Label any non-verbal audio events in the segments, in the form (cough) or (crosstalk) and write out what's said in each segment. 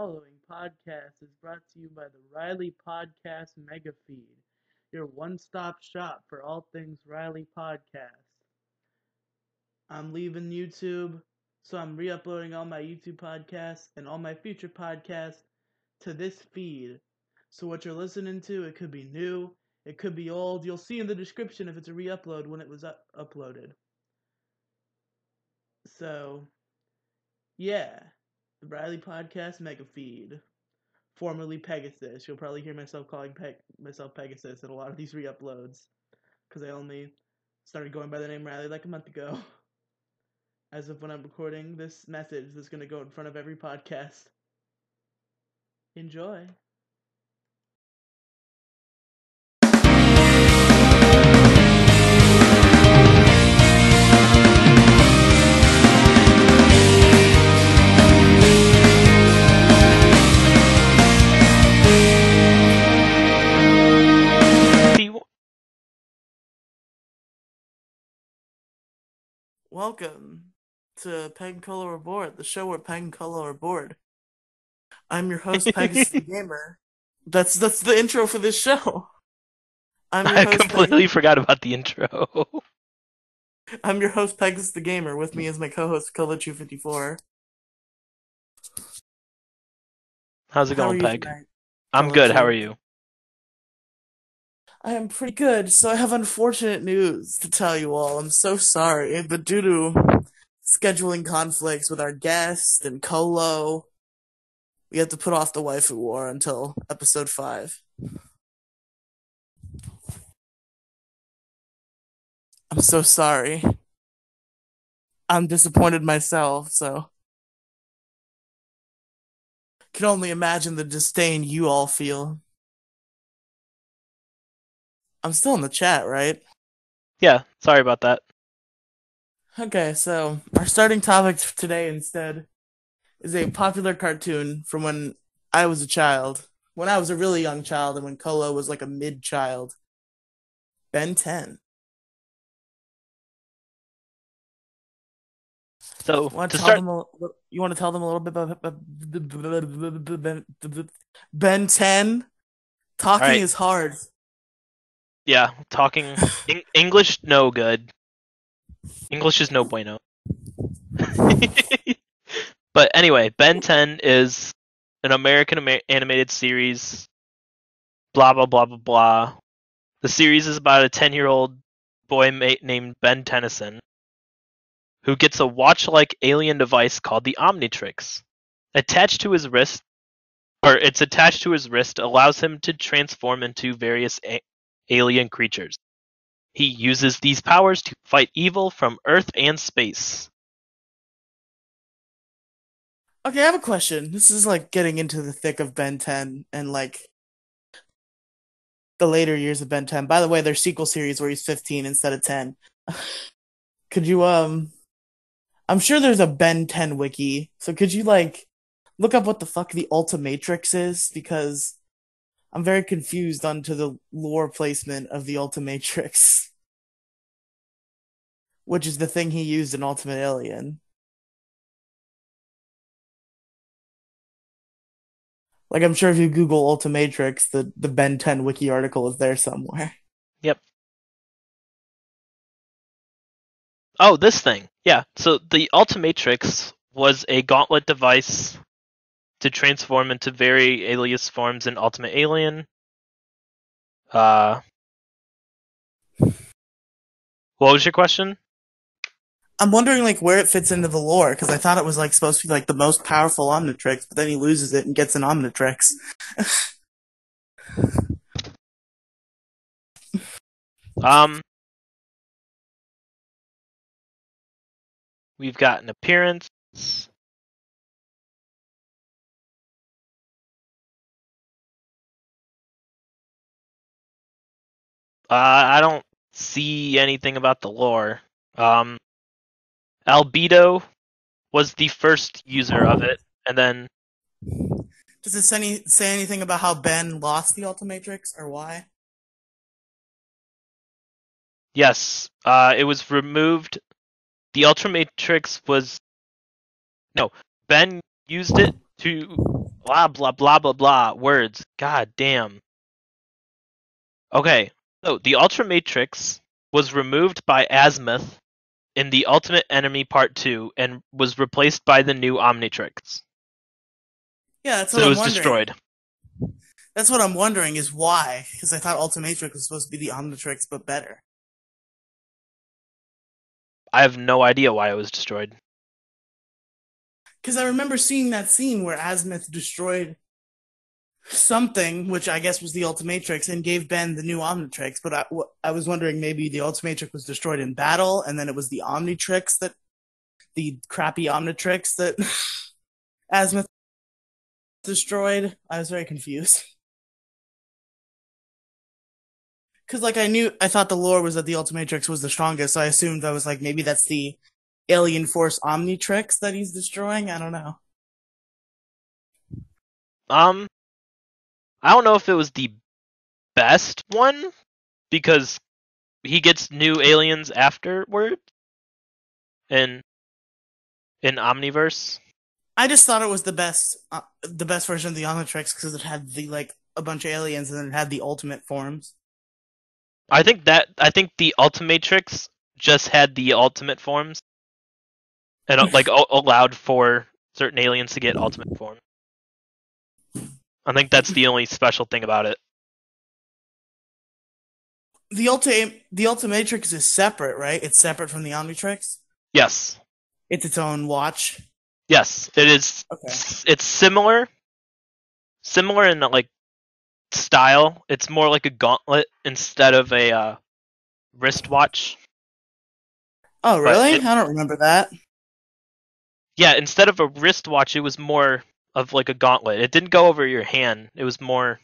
following podcast is brought to you by the Riley Podcast Mega Feed, your one stop shop for all things Riley Podcast. I'm leaving YouTube, so I'm re uploading all my YouTube podcasts and all my future podcasts to this feed. So, what you're listening to, it could be new, it could be old. You'll see in the description if it's a re upload when it was up- uploaded. So, yeah, the Riley Podcast Mega Feed, formerly Pegasus. You'll probably hear myself calling Pe- myself Pegasus in a lot of these re-uploads, because I only started going by the name Riley like a month ago. (laughs) As of when I'm recording this message, that's going to go in front of every podcast. Enjoy. Welcome to Peg Colo Aboard, the show where Peg and Colo are bored. I'm your host, (laughs) Pegasus the Gamer. That's that's the intro for this show. I'm your I host, completely forgot about the intro. (laughs) I'm your host, Pegasus the Gamer. With me is my co-host, Colo254. How's it How going, Peg? tonight? I'm Colo good. How are you? I am pretty good. So I have unfortunate news to tell you all. I'm so sorry, but due to scheduling conflicts with our guest and Colo, we have to put off the waifu war until episode five. I'm so sorry. I'm disappointed myself, so can only imagine the disdain you all feel. I'm still in the chat, right? Yeah. Sorry about that. Okay, so our starting topic today instead is a popular cartoon from when I was a child. When I was a really young child and when Colo was like a mid child. Ben 10. So Want to to start, them a, you want to tell them a little bit about Ben, ben 10? Talking Alright. is hard. Yeah, talking (laughs) Eng- English, no good. English is no bueno. (laughs) but anyway, Ben 10 is an American animated series. Blah blah blah blah blah. The series is about a 10 year old boy ma- named Ben Tennyson who gets a watch like alien device called the Omnitrix. Attached to his wrist, or it's attached to his wrist, allows him to transform into various a- alien creatures. He uses these powers to fight evil from Earth and space. Okay, I have a question. This is like getting into the thick of Ben 10 and like the later years of Ben 10. By the way, there's sequel series where he's 15 instead of 10. (laughs) could you um I'm sure there's a Ben 10 wiki. So could you like look up what the fuck the Ultimatrix is because I'm very confused onto the lore placement of the Ultimatrix. Which is the thing he used in Ultimate Alien. Like I'm sure if you Google Ultimatrix, the the Ben 10 wiki article is there somewhere. Yep. Oh, this thing. Yeah. So the Ultimatrix was a gauntlet device to transform into very alias forms in Ultimate Alien. Uh What was your question? I'm wondering like where it fits into the lore because I thought it was like supposed to be like the most powerful Omnitrix, but then he loses it and gets an Omnitrix. Um We've got an appearance. Uh, I don't see anything about the lore. Um, Albedo was the first user of it, and then Does it say, any, say anything about how Ben lost the Ultimatrix or why? yes, uh, it was removed. The Ultimatrix was no Ben used it to blah blah blah blah blah words. God damn. Okay, so the Ultimatrix was removed by Azmuth in the Ultimate Enemy Part Two and was replaced by the new Omnitrix. Yeah, that's what it I'm it was wondering. destroyed. That's what I'm wondering is why, because I thought Ultimatrix was supposed to be the Omnitrix, but better. I have no idea why it was destroyed. Because I remember seeing that scene where Azmuth destroyed something, which I guess was the Ultimatrix, and gave Ben the new Omnitrix. But I was wondering maybe the Ultimatrix was destroyed in battle, and then it was the Omnitrix that, the crappy Omnitrix that (laughs) Azmuth destroyed. I was very confused. (laughs) Because, like, I knew, I thought the lore was that the Ultimatrix was the strongest, so I assumed I was like, maybe that's the Alien Force Omnitrix that he's destroying. I don't know. Um, I don't know if it was the best one because he gets new aliens afterward in in Omniverse. I just thought it was the best, uh, the best version of the Omnitrix because it had the like a bunch of aliens and then it had the ultimate forms. I think that I think the Ultimatrix just had the ultimate forms and uh, like (laughs) allowed for certain aliens to get ultimate form. I think that's the only special thing about it. The ulti the Ultimatrix is separate, right? It's separate from the Omnitrix. Yes. It's its own watch. Yes, it is Okay. it's similar similar in like style it's more like a gauntlet instead of a uh, wristwatch Oh, really? it- I don't remember that. yeah instead of a wristwatch it was more of like a gauntlet it didn't go over your hand it was more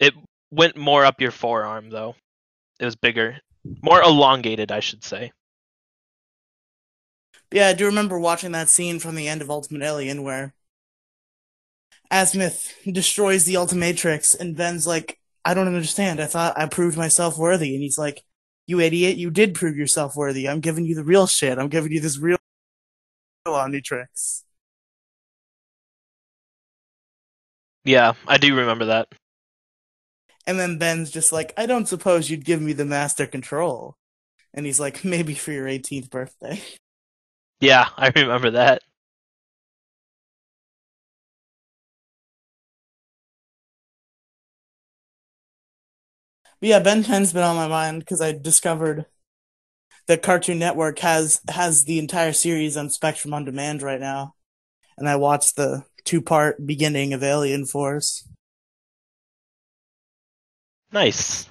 it went more up your forearm though it was bigger more elongated i should say Yeah, I do remember watching that scene from the end of Ultimate Alien where Azmuth destroys the Ultimatrix and Ben's like, I don't understand. I thought I proved myself worthy. And he's like, You idiot, you did prove yourself worthy. I'm giving you the real shit. I'm giving you this real Omnitrix. Yeah i do remember that And then Ben's just like, I don't suppose you'd give me the Master Control. And he's like, (laughs) Maybe for your 18th birthday. yeah i remember that But yeah, Ben 10's been on my mind because I discovered that Cartoon Network has has the entire series on Spectrum on demand right now, and I watched the two part beginning of Alien Force. nice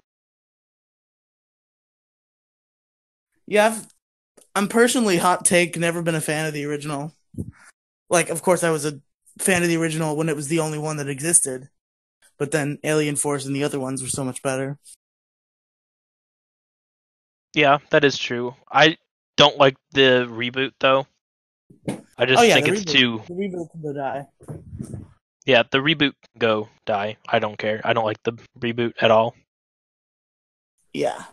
Yeah, I've, I'm personally hot take. Never been a fan of the original. Like, of course, I was a fan of the original when it was the only one that existed, but then Alien Force and the other ones were so much better. Yeah, that is true. I don't like the reboot though. I just oh yeah, think it's reboot, too the reboot can go die. yeah, the reboot can go die. I don't care. I don't like the reboot at all. Yeah.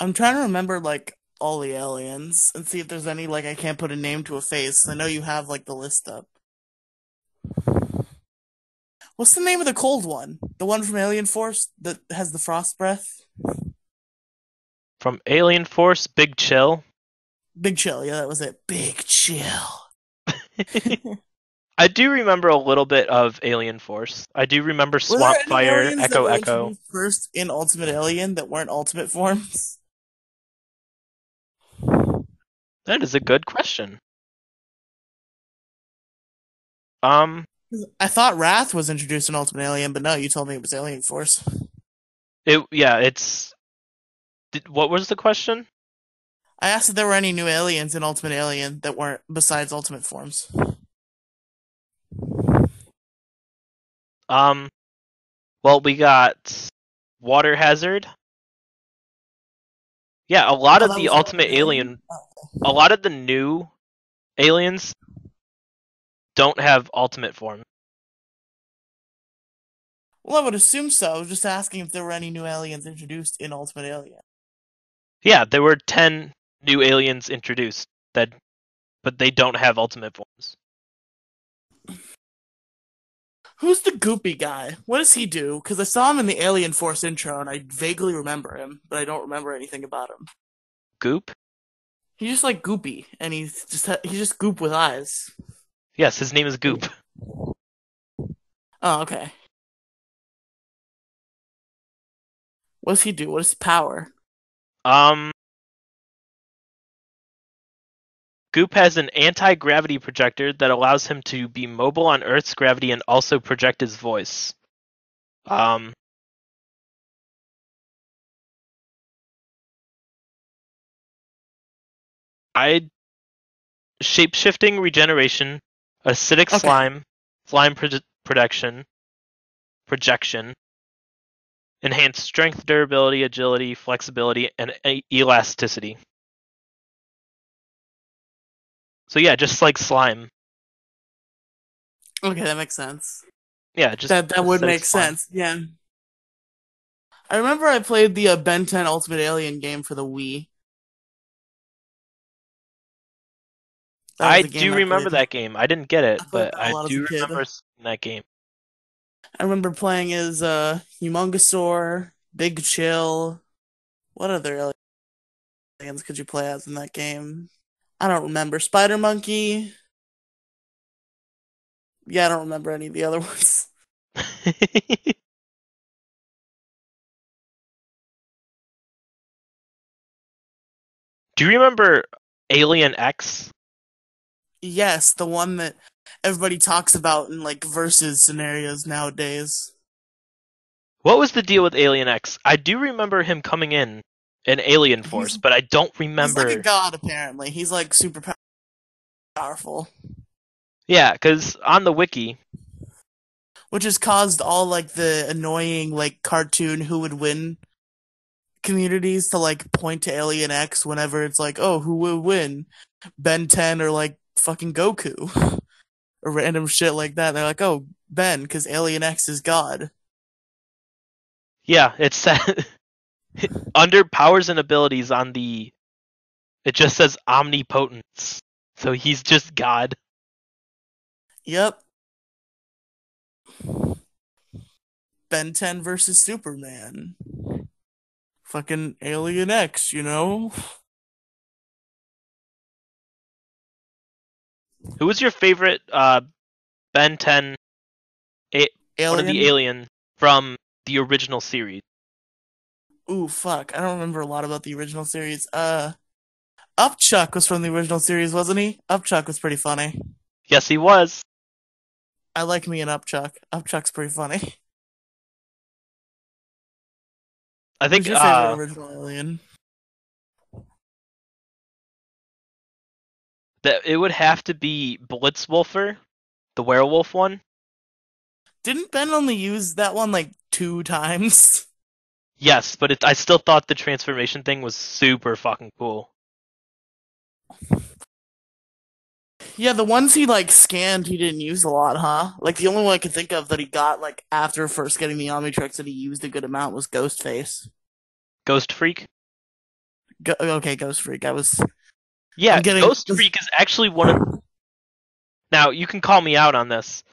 I'm trying to remember like all the aliens and see if there's any like I can't put a name to a face. I know you have like the list up. What's the name of the cold one? The one from Alien Force that has the frost breath? From Alien Force, Big Chill. Big Chill, yeah, that was it. Big Chill. (laughs) I do remember a little bit of Alien Force. I do remember Swamp Fire, Echo Echo. First in Ultimate Alien that weren't Ultimate forms? That is a good question. Um, I thought Rath was introduced in Ultimate Alien, but no, you told me it was Alien Force. it yeah, it's. Did, what was the question? I asked if there were any new aliens in Ultimate Alien that weren't besides Ultimate forms. Um, well, we got Water Hazard. Yeah, a lot Oh, of the Ultimate Alien? a lot of the new aliens don't have ultimate form. Well, I would assume so. I was just asking if there were any new aliens introduced in Ultimate Alien. Yeah, there were ten new aliens introduced that, but they don't have ultimate forms. Who's the goopy guy? What does he do? Because I saw him in the Alien Force intro, and I vaguely remember him, but I don't remember anything about him. Goop. He's just like goopy, and he's just he's just goop with eyes. Yes, his name is Goop. Oh, okay. What does he do? What is his power? Um, Goop has an anti-gravity projector that allows him to be mobile on Earth's gravity and also project his voice. Um, I shape-shifting regeneration, acidic Okay. slime, slime proje- protection, projection, enhanced strength, durability, agility, flexibility, and elasticity. So yeah, just like slime. Okay, that makes sense. Yeah, just that that would make slime. sense. Yeah. I remember I played the uh, Ben 10 Ultimate Alien game for the Wii. I do remember played. that game. I didn't get it, I but that a lot I do remember seeing that game. I remember playing as uh, Humongousaur, Big Chill. What other aliens could you play as in that game? I don't remember. Spider Monkey. Yeah, I don't remember any of the other (laughs) ones. (laughs) do you remember Alien X? Yes, the one that everybody talks about in like versus scenarios nowadays. What was the deal with Alien X? I do remember him coming in in Alien He's- Force, but I don't He's remember. like a god, apparently. He's like super powerful, Yeah, because on the wiki, which has caused all like the annoying like cartoon who would win communities to like point to Alien X whenever it's like, oh, who would win, Ben 10 or like fucking Goku, (laughs) or random shit like that. They're like, oh, Ben, because Alien X is God. yeah, it said (laughs) under powers and abilities on the, it just says omnipotence. So he's just God. Yep. Ben 10 versus Superman. Fucking Alien X, you know? Who was your favorite uh, Ben 10 one Alien. of the alien from the original series? Ooh, fuck. I don't remember a lot about the original series. Uh, Upchuck was from the original series, wasn't he? Upchuck was pretty funny. Yes, he was. I like me an Upchuck. Upchuck's pretty funny. I think Who's your favorite uh, original alien? That it would have to be Blitzwolfer, the werewolf one. Didn't Ben only use that one like two times? Yes, but it, I still thought the transformation thing was super fucking cool. Yeah, the ones he like scanned, he didn't use a lot, huh? Like the only one I could think of that he got like after first getting the Omnitrix that he used a good amount was Ghostface. Ghost Freak. Go- okay, Ghost Freak. I was Yeah, getting- Ghost Freak is actually one of. Now you can call me out on this,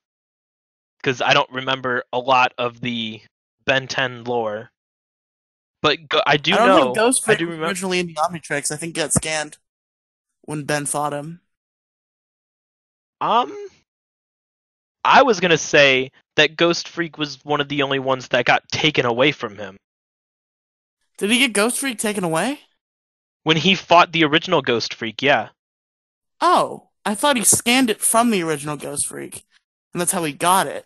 because I don't remember a lot of the Ben 10 lore. But go- I do I don't know. think Ghost I Freak do remember. originally in the Omnitrix. I think got scanned when Ben fought him. Um, I was gonna say that Ghost Freak was one of the only ones that got taken away from him Did he get Ghost Freak taken away? When he fought the original Ghost Freak. Yeah. Oh, I thought he scanned it from the original Ghost Freak, and that's how he got it.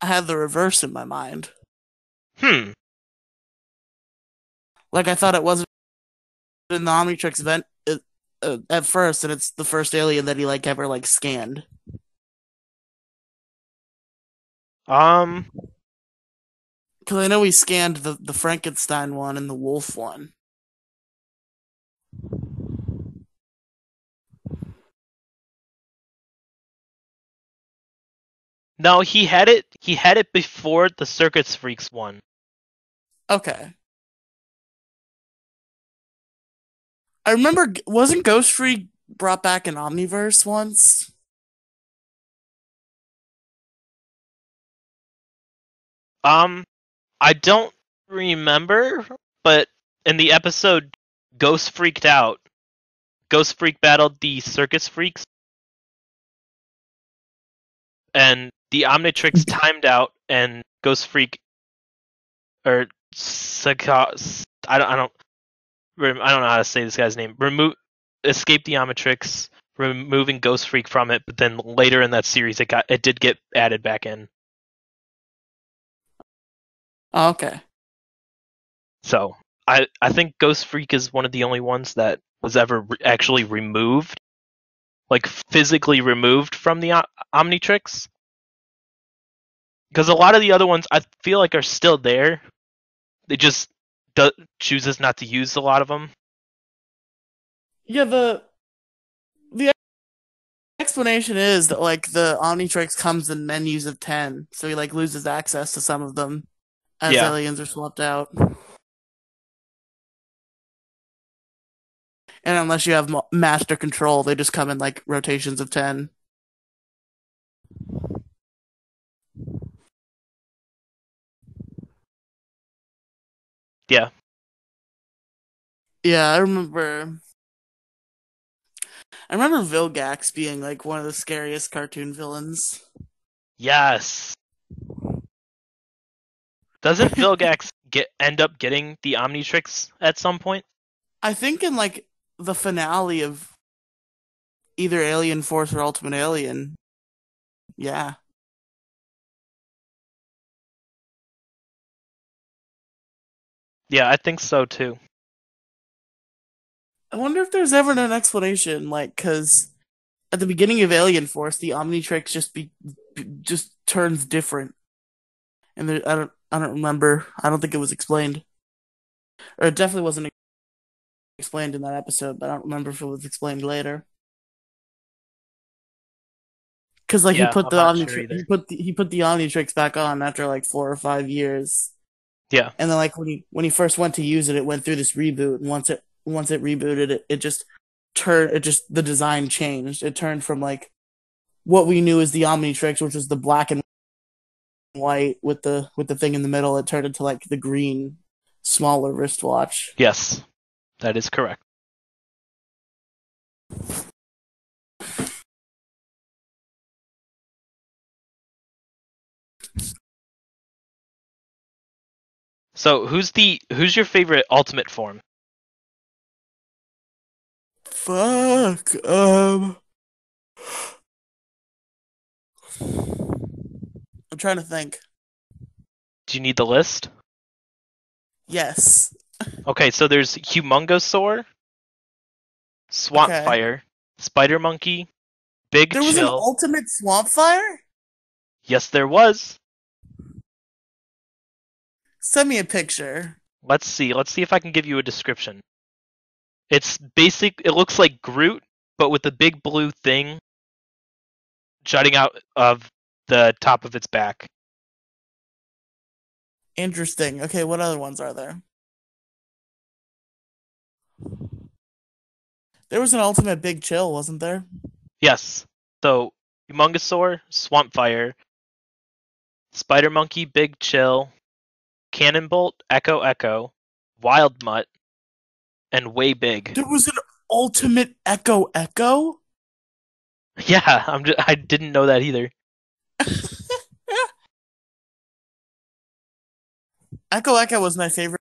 I had the reverse in my mind. Hmm. Like I thought it wasn't in the Omnitrix event uh, uh, at first, and it's the first alien that he like ever like scanned. Um. Because I know we scanned the the Frankenstein one and the Wolf one. No, he had it. He had it before the Circus Freaks one. Okay. I remember wasn't Ghost Freak brought back in Omniverse once? Um, I don't remember, but in the episode Ghost Freaked Out, Ghost Freak battled the Circus Freaks, and the Omnitrix (laughs) timed out, and Ghost Freak or I don't, I don't, I don't know how to say this guy's name. Remove, escape the Omnitrix, removing Ghost Freak from it, but then later in that series, it got, it did get added back in. Oh, okay. So I I think Ghost Freak is one of the only ones that was ever re- actually removed, like physically removed from the o- Omnitrix. Because a lot of the other ones I feel like are still there. They just do- chooses not to use a lot of them. Yeah, the the explanation is that like the Omnitrix comes in menus of ten, so he like loses access to some of them as Yeah. aliens are swapped out. And unless you have master control, they just come in like rotations of ten. Yeah. Yeah, I remember. I remember Vilgax being like one of the scariest cartoon villains. Yes. Doesn't Vilgax get end up getting the Omnitrix at some point? I think in like the finale of either Alien Force or Ultimate Alien. Yeah. Yeah, I think so too. I wonder if there's ever an explanation, like, because at the beginning of Alien Force, the Omnitrix just be, be just turns different, and there, I don't I don't remember. I don't think it was explained, or it definitely wasn't explained in that episode. But I don't remember if it was explained later. Because like Yeah, he put I'm the not sure he put the, he put the Omnitrix back on after like four or five years. Yeah. And then like when he when he first went to use it, it went through this reboot, and once it once it rebooted, it it just turned it just the design changed. It turned from like what we knew as the Omnitrix, which was the black and white with the with the thing in the middle. It turned into like the green, smaller wristwatch. Yes. That is correct. So who's the who's your favorite ultimate form? Fuck. Um. Trying to think. Do you need the list? Yes. Okay, so there's Humongousaur, Swamp Okay. Fire, Spider Monkey, Big There was an ultimate swamp fire? yes, there was. Send me a picture. Let's see. Let's see if I can give you a description. It's basic. It looks like Groot, but with a big blue thing jutting out of the top of its back. Interesting. Okay, what other ones are there? There was an ultimate big chill, wasn't there? Yes. So Humongousaur, Swamp Fire, Spider Monkey, Big Chill, Cannonbolt, Echo Echo, Wild Mutt, and Way Big. There was an ultimate Echo Echo? (laughs) Yeah, I'm just, I didn't know that either. Echo Echo was my favorite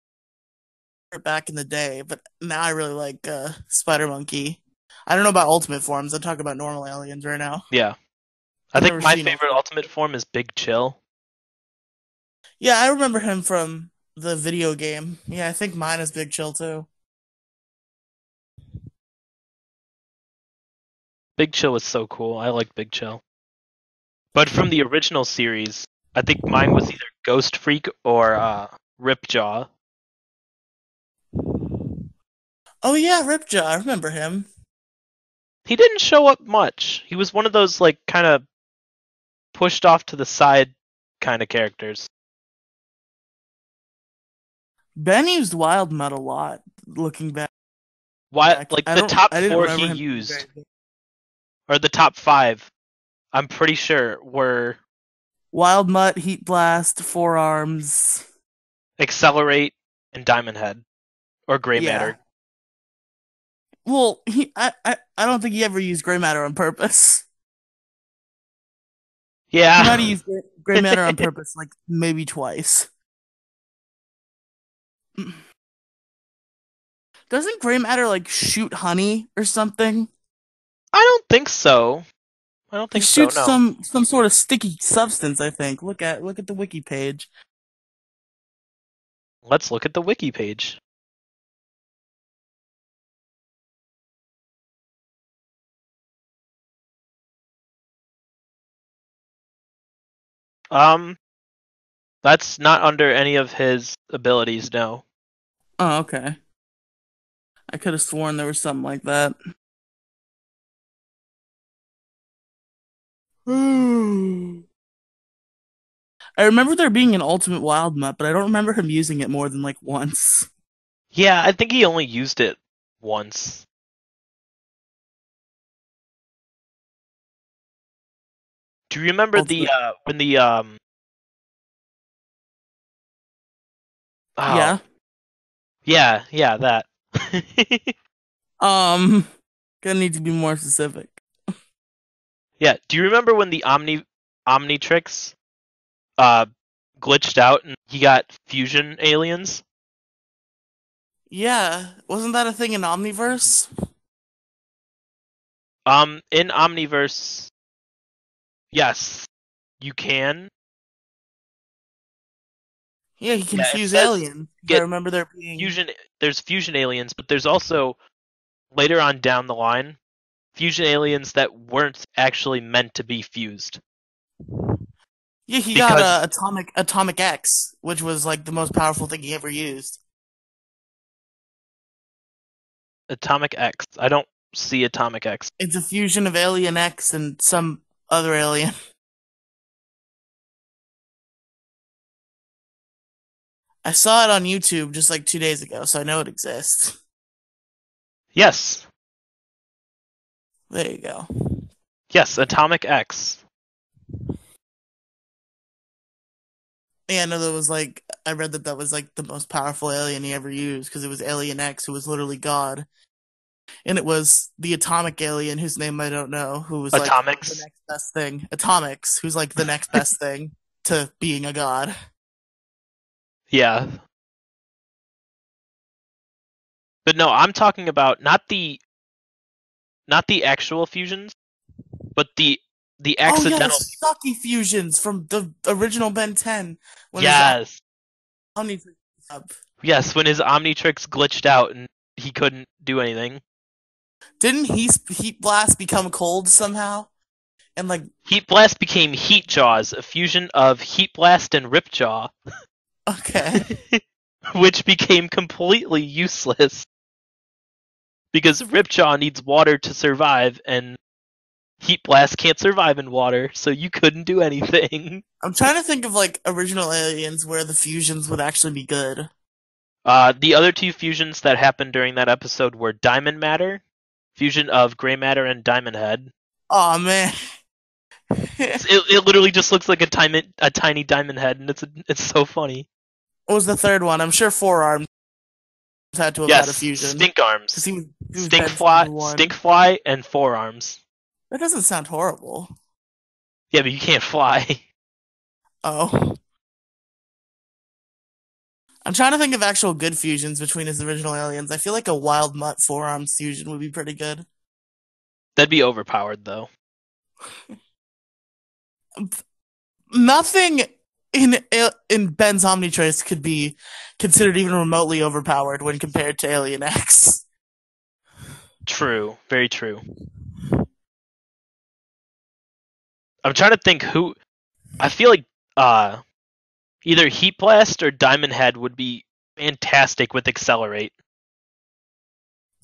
back in the day, but now I really like uh, Spider Monkey. I don't know about ultimate forms. I'm talking about normal aliens right now. Yeah. I I've think my favorite it. ultimate form is Big Chill. Yeah, I remember him from the video game. Yeah, I think mine is Big Chill too. Big Chill was so cool. I like Big Chill. But from the original series, I think mine was either Ghost Freak or uh, Ripjaw. Oh yeah, Ripjaw. I remember him. He didn't show up much. He was one of those like kind of pushed off to the side kind of characters. Ben used Wild Mutt a lot, looking back. Why, like the top four he used, or the top five, I'm pretty sure were Wild Mutt, Heat Blast, Four Arms. Accelerate and Diamond Head, or Gray Yeah. Matter. Well, he I, I I don't think he ever used gray matter on purpose. He Yeah, might have used gray- gray matter on (laughs) purpose, like maybe twice. (clears throat) Doesn't gray matter like shoot honey or something? I don't think so. I don't He think so. shoots No. some some sort of sticky substance. I think. Look at look at the wiki page. Let's look at the wiki page. Um, that's not under any of his abilities. No. Oh, okay. I could have sworn there was something like that. I remember there being an ultimate wild mutt, but I don't remember him using it more than like once. Yeah, I think he only used it once. Do you remember the uh when the um oh, Yeah. Yeah, yeah, that. (laughs) Um, gonna need to be more specific. yeah, do you remember when the Omni Omnitrix uh glitched out and he got fusion aliens? Yeah, wasn't that a thing in Omniverse? Um in Omniverse Yes, you can. Yeah, he can Yeah, fuse says aliens. I remember there being. fusion there's fusion aliens but there's also later on down the line fusion aliens that weren't actually meant to be fused Yeah, he because- got uh, atomic atomic X, which was like the most powerful thing he ever used. atomic x i don't see atomic x It's a fusion of Alien X and some other alien. (laughs) I saw it on YouTube just like two days ago, so I know it exists. yes There you go. yes atomic x Yeah, I know that was like I read that that was like the most powerful alien he ever used because it was Alien X, who was literally God, and it was the atomic alien whose name I don't know, who was like Atomix? the next best thing. Atomix, who's like the next best (laughs) thing to being a god. yeah but no i'm talking about not the not the actual fusions but the the Oh yeah, accidental the sucky fusions from the original Ben 10. When yes Omnitrix up. yes when his omnitrix glitched out and he couldn't do anything Didn't he heat blast become cold somehow? And like, Heat Blast became Heat Jaws, a fusion of Heat Blast and Ripjaw, okay, (laughs) which became completely useless. Because Ripjaw needs water to survive, and Heat Blast can't survive in water, so you couldn't do anything. (laughs) I'm trying to think of like original aliens where the fusions would actually be good. Uh, the other two fusions that happened during that episode were Diamond Matter, fusion of Gray Matter and Diamond Head. Oh man. It, it literally just looks like a, tiny a tiny diamond head, and it's it's so funny. What was the third one? I'm sure Four Arms had to have had a Yes, fusion. stink arms. he was, he was Stink fly, stink fly, and Four Arms. That doesn't sound horrible. Yeah, but you can't fly. (laughs) Oh. I'm trying to think of actual good fusions between his original aliens. I feel like a wild mutt Four Arms fusion would be pretty good. That'd be overpowered though. (laughs) Nothing in in Ben's Omnitrix could be considered even remotely overpowered when compared to Alien X. True, very true. I'm trying to think who. I feel like uh, either Heat Blast or Diamond Head would be fantastic with Accelerate,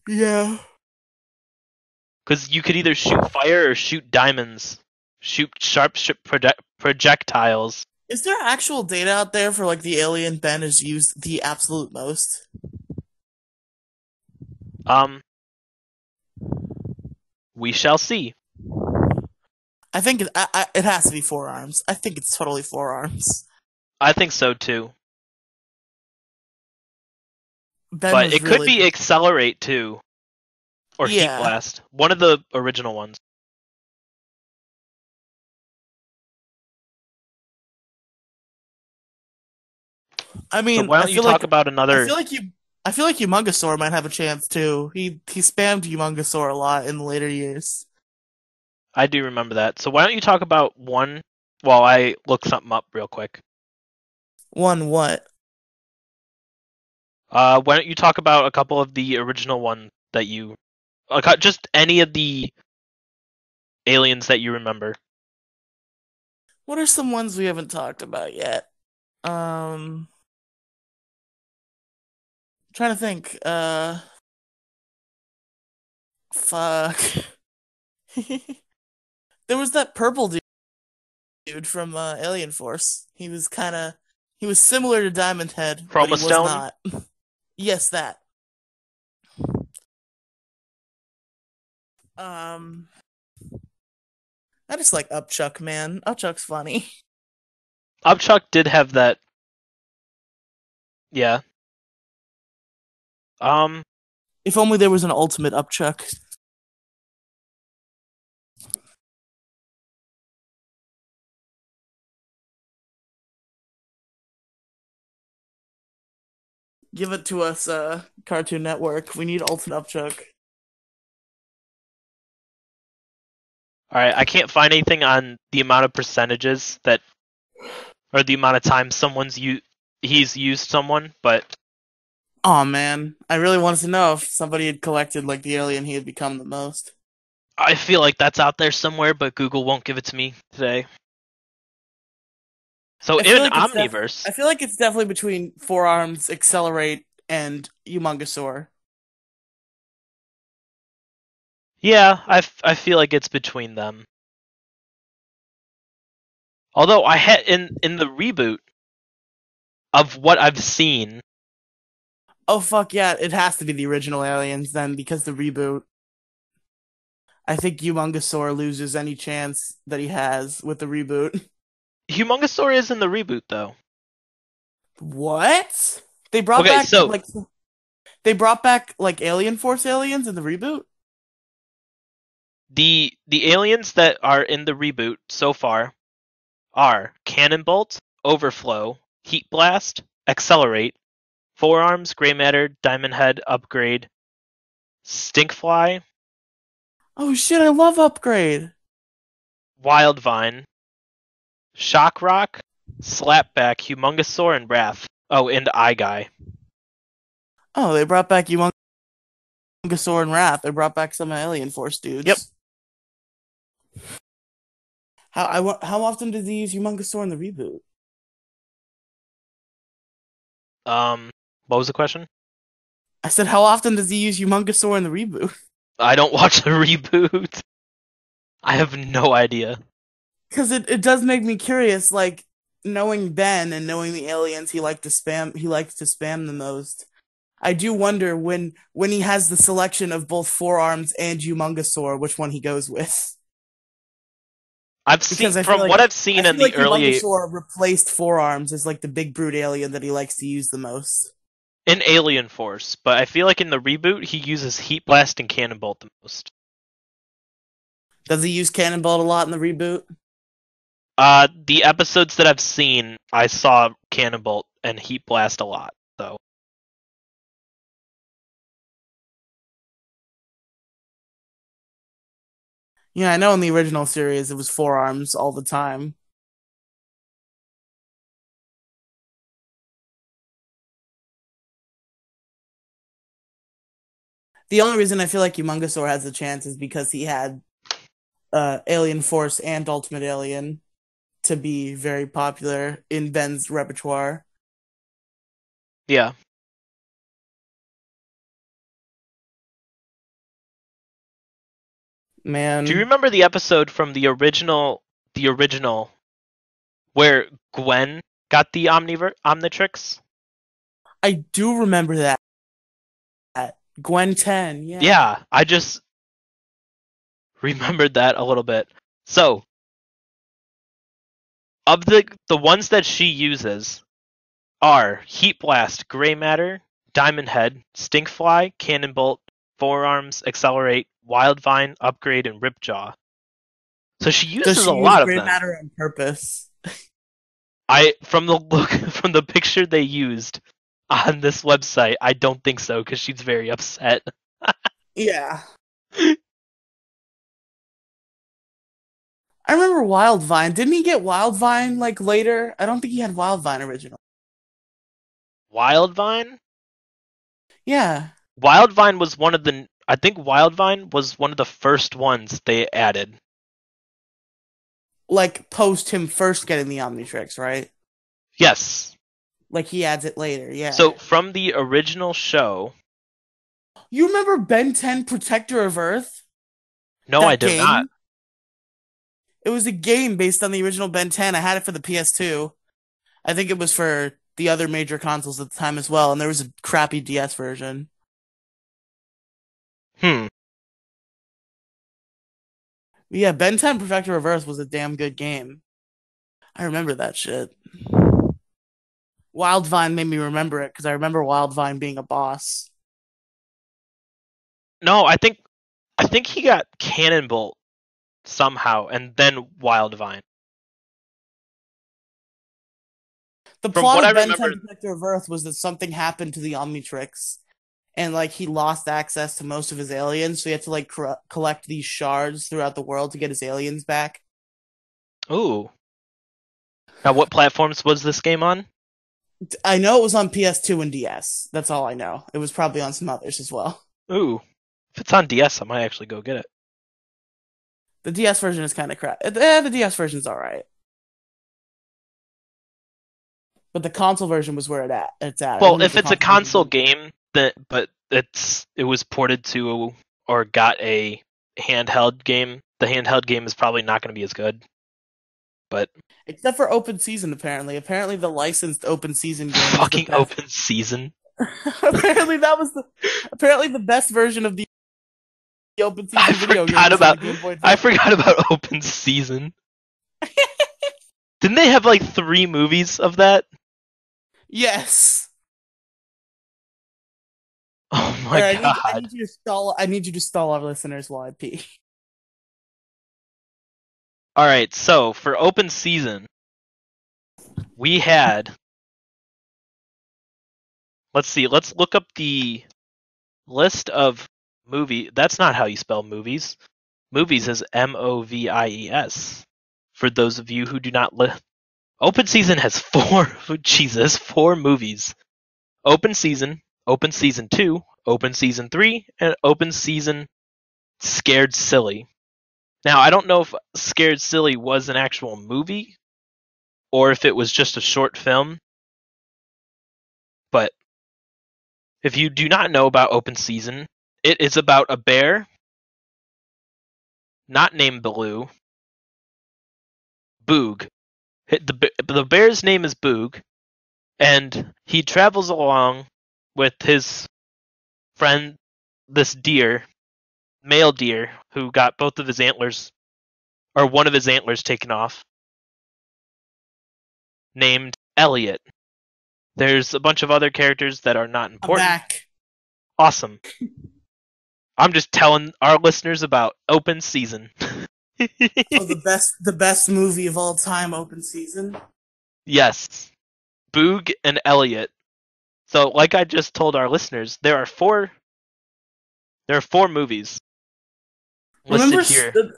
Yeah. because you could either shoot fire or shoot diamonds, shoot sharp sh- proje- projectiles. Is there actual data out there for like the alien Ben has used the absolute most? Um, We shall see. I think it, I, I, it has to be Four Arms. I think it's totally Four Arms. I think so too. Ben but it could really- be accelerate too. Or Yeah. heat blast. One of the original ones. I mean, so why I don't you feel talk like about another I feel like you. I feel like Humongousaur might have a chance too. He he spammed Humongousaur a lot in the later years. I do remember that. So why don't you talk about one while I look something up real quick? One what? Uh, why don't you talk about a couple of the original ones that you, just any of the aliens that you remember? What are some ones we haven't talked about yet? Um, trying to think. Uh, fuck. (laughs) there was that purple dude, dude from uh, Alien Force. He was kind of he was similar to Diamond Head. but he was not. (laughs) yes, that. Um, I just like Upchuck, man. Upchuck's funny. (laughs) Upchuck did have that. Yeah. Um, If only there was an ultimate Upchuck. Give it to us, uh, Cartoon Network. We need Ultimate Upchuck. all right. I can't find anything on the amount of percentages that, or the amount of time someone's you he's used someone, but Oh man, I really wanted to know if somebody had collected like the alien he had become the most. I feel like that's out there somewhere, but Google won't give it to me today. So in like it's def- Omniverse, I feel like it's definitely between Four Arms, Accelerate, and Humongousaur. yeah, I, f- I feel like it's between them. Although I had in in the reboot of what I've seen, Oh fuck yeah, it has to be the original aliens then because the reboot. I think Humongousaur loses any chance that he has with the reboot. (laughs) Humongousaur is in the reboot though. What? They brought Okay, back so- like they brought back like Alien Force aliens in the reboot? The the aliens that are in the reboot so far are Cannonbolt, Overflow, Heat Blast, Accelerate, Four Arms, Gray Matter, Diamond Head, Upgrade, Stinkfly, Oh shit, I love Upgrade. Wildvine, Shock Rock, Slapback, Humongousaur, and Rath. Oh, and Eye Guy. Oh, they brought back Humongousaur and Rath. They brought back some Alien Force dudes. Yep. How I wa- how often did they use Humongousaur in the reboot? Um, what was the question? I said, how often does he use Humongousaur in the reboot? I don't (laughs) watch the reboot. I have no idea. Because it, it does make me curious, like knowing Ben and knowing the aliens he liked to spam he likes to spam the most. I do wonder when when he has the selection of both Four Arms and Humongousaur, which one he goes with. I've seen Because feel from like- what I've seen I in feel the like early Humongousaur replaced Four Arms is like the big brute alien that he likes to use the most. in Alien Force, but I feel like in the reboot he uses Heat Blast and Cannonbolt the most. Does he use Cannonball a lot in the reboot? Uh, the episodes that I've seen, I saw Cannonbolt and Heat Blast a lot. So Yeah, I know in the original series it was Four Arms all the time. The only reason I feel like Humongousaur has a chance is because he had uh, Alien Force and Ultimate Alien to be very popular in Ben's repertoire. yeah, Man, do you remember the episode from the original, the original, where Gwen got the Omniver- Omnitrix? I do remember that. Gwen 10, yeah. Yeah, I just remembered that a little bit. So, of the the ones that she uses are Heat Blast, Grey Matter, Diamondhead, Stinkfly, Cannonbolt, Forearms, XLR8, Wildvine, Upgrade, and Ripjaw. So she uses Does she a use lot of gray them. matter on purpose? I from the look (laughs) from the picture they used on this website, I don't think so because she's very upset. (laughs) Yeah. I remember Wildvine. Didn't he get Wildvine like later? I don't think he had Wildvine original. Wildvine? Yeah. Wildvine was one of the I think Wildvine was one of the first ones they added. Like post him first getting the Omnitrix, right? Yes. Like he adds it later, yeah. So from the original show, you remember Ben 10 Protector of Earth? no, That I do game? not. It was a game based on the original Ben 10. I had it for the PS2. I think it was for the other major consoles at the time as well, and there was a crappy DS version. Hmm. Yeah, Ben 10 Protector of Earth was a damn good game. I remember that shit. Wildvine made me remember it because I remember Wildvine being a boss. No, I think I think he got Cannonbolt somehow, and then Wildvine. The From plot of I Ben remember- 10 Protector of Earth was that something happened to the Omnitrix, and like he lost access to most of his aliens, so he had to like cor- collect these shards throughout the world to get his aliens back. Ooh. Now, what platforms was this game on? I know it was on PS2 and DS. That's all I know. It was probably on some others as well. Ooh. If it's on DS, I might actually go get it. The DS version is kind of crap. Eh, the DS version's all right. But the console version was where it at. It's at. Well, if it's a console version- game, that but it's it was ported to or got a handheld game, the handheld game is probably not going to be as good. But except for open season, apparently. Apparently, the licensed open season game. fucking open season. (laughs) apparently, that was the apparently the best version of the open season I video forgot about- I forgot about open season. (laughs) Didn't they have like three movies of that? Yes. (laughs) Oh my Alright, I, need, god. I need you to stall. I need you to stall our listeners while I pee. (laughs) All right, so for open season, we had. Let's see. Let's look up the list of movie. That's not how you spell movies. Movies is M O V I E S. For those of you who do not li- Open season has (laughs) four. Jesus, four movies. Open season, open season two, open season three, and open season Scared Silly. Now, I don't know if Scared Silly was an actual movie or if it was just a short film. But if you do not know about Open Season, it is about a bear not named Baloo. Boog. The, the bear's name is Boog, and he travels along with his friend, this deer, male deer, who got both of his antlers, or one of his antlers taken off, named Elliot. There's a bunch of other characters that are not I'm important. back. Awesome. (laughs) I'm just telling our listeners about open season. (laughs) Oh, the best, the best movie of all time, open season. yes. Boog and Elliot. So like I just told our listeners, there are four there are four movies listed Remember, here. the,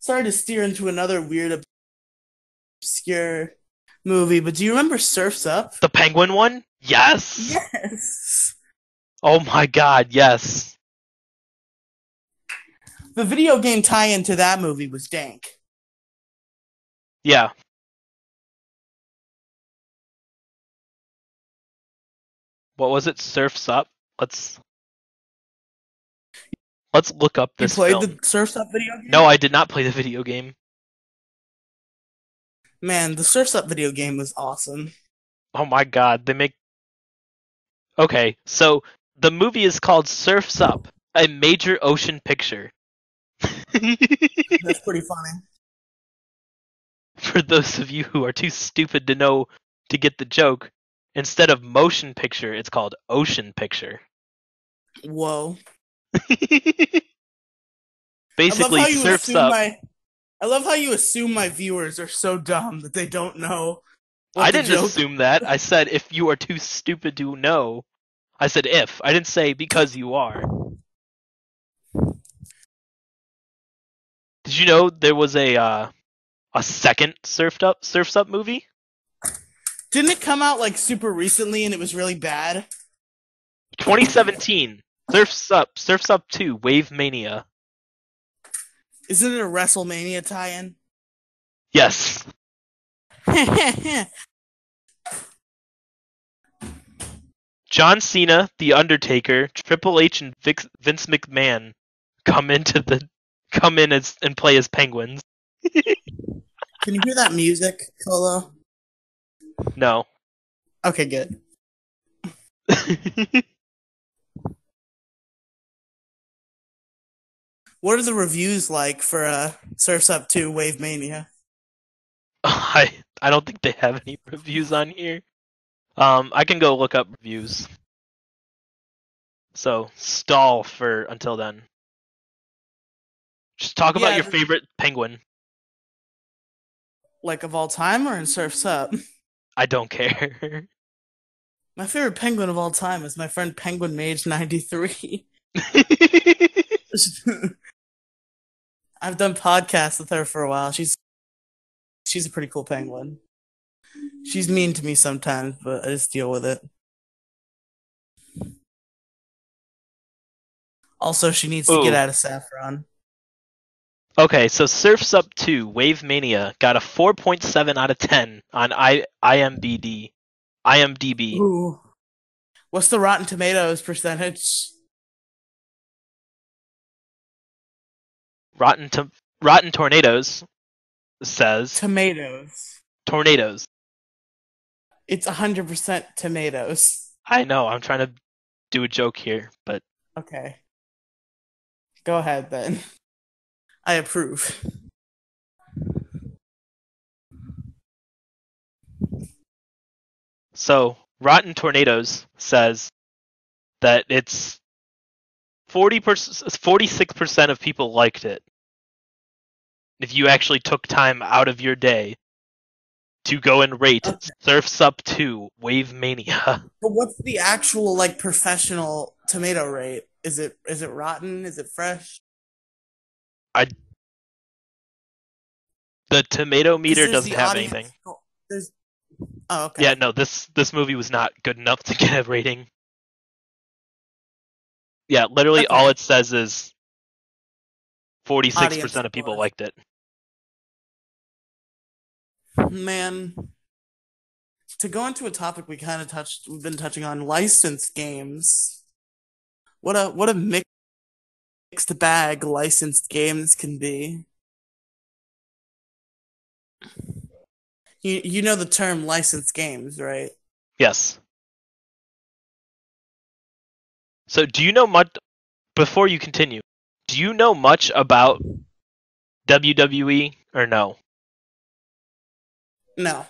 sorry to steer into another weird, obscure movie, but do you remember Surf's Up? The penguin one? Yes. Yes. Oh my god, yes. The video game tie-in to that movie was dank. Yeah. What was it? Surf's Up? Let's Let's look up You this played film. the Surf's Up video game? No, I did not play the video game. Man, the Surf's Up video game was awesome. Oh my god, they make Okay, so the movie is called Surf's Up, a major ocean picture. That's pretty funny. For those of you who are too stupid to know to get the joke, instead of motion picture, it's called ocean picture. Whoa. (laughs) Basically, I love how you surfs assume up. my. I love how you assume my viewers are so dumb that they don't know. I didn't joke- assume that. I said if you are too stupid to know. I said if. I didn't say because you are. You know there was a uh, a second surfed up surfs up movie? Didn't it come out like super recently and it was really bad? 2017. Surf's up, Surf's up 2, Wave Mania. Isn't it a WrestleMania tie-in? Yes. (laughs) John Cena, The Undertaker, Triple H, and Vic- Vince McMahon come into the come in as and play as penguins. Can you hear that music, Colo? No. Okay, good. (laughs) What are the reviews like for uh, Surf's Up 2 Wave Mania? I I don't think they have any reviews on here. Um, I can go look up reviews. So stall for until then. Just talk about Yeah, your favorite penguin. Like of all time or in Surf's Up? I don't care. (laughs) My favorite penguin of all time is my friend Penguin Mage 93. (laughs) I've done podcasts with her for a while. She's she's a pretty cool penguin. She's mean to me sometimes, but I just deal with it. Also, she needs to get out of Saffron. Okay, so Surf's Up 2 Wave Mania got a 4.7 out of 10 on I IMDb. IMDb. Ooh. What's the Rotten Tomatoes percentage? Rotten to- Rotten Tornadoes says Tomatoes. tornadoes. It's 100% tomatoes. I know, I'm trying to do a joke here, but Okay. Go ahead then. I approve. So, Rotten Tornadoes says that it's 40 46% of people liked it. If you actually took time out of your day to go and rate Okay. Surf's Up 2 Wave Mania. (laughs) But what's the actual like professional tomato rate? Is it is it rotten? Is it fresh? I the tomato meter doesn't have audience- anything. There's Oh, okay. Yeah, no, this this movie was not good enough to get a rating. Yeah, literally Okay. all it says is 46% of people liked it. Man, to go into a topic we kind of touched, we've been touching on licensed games. What a what a mix- mixed bag licensed games can be. You you know the term licensed games, right? Yes. So, do you know much before you continue? Do you know much about WWE or no? No,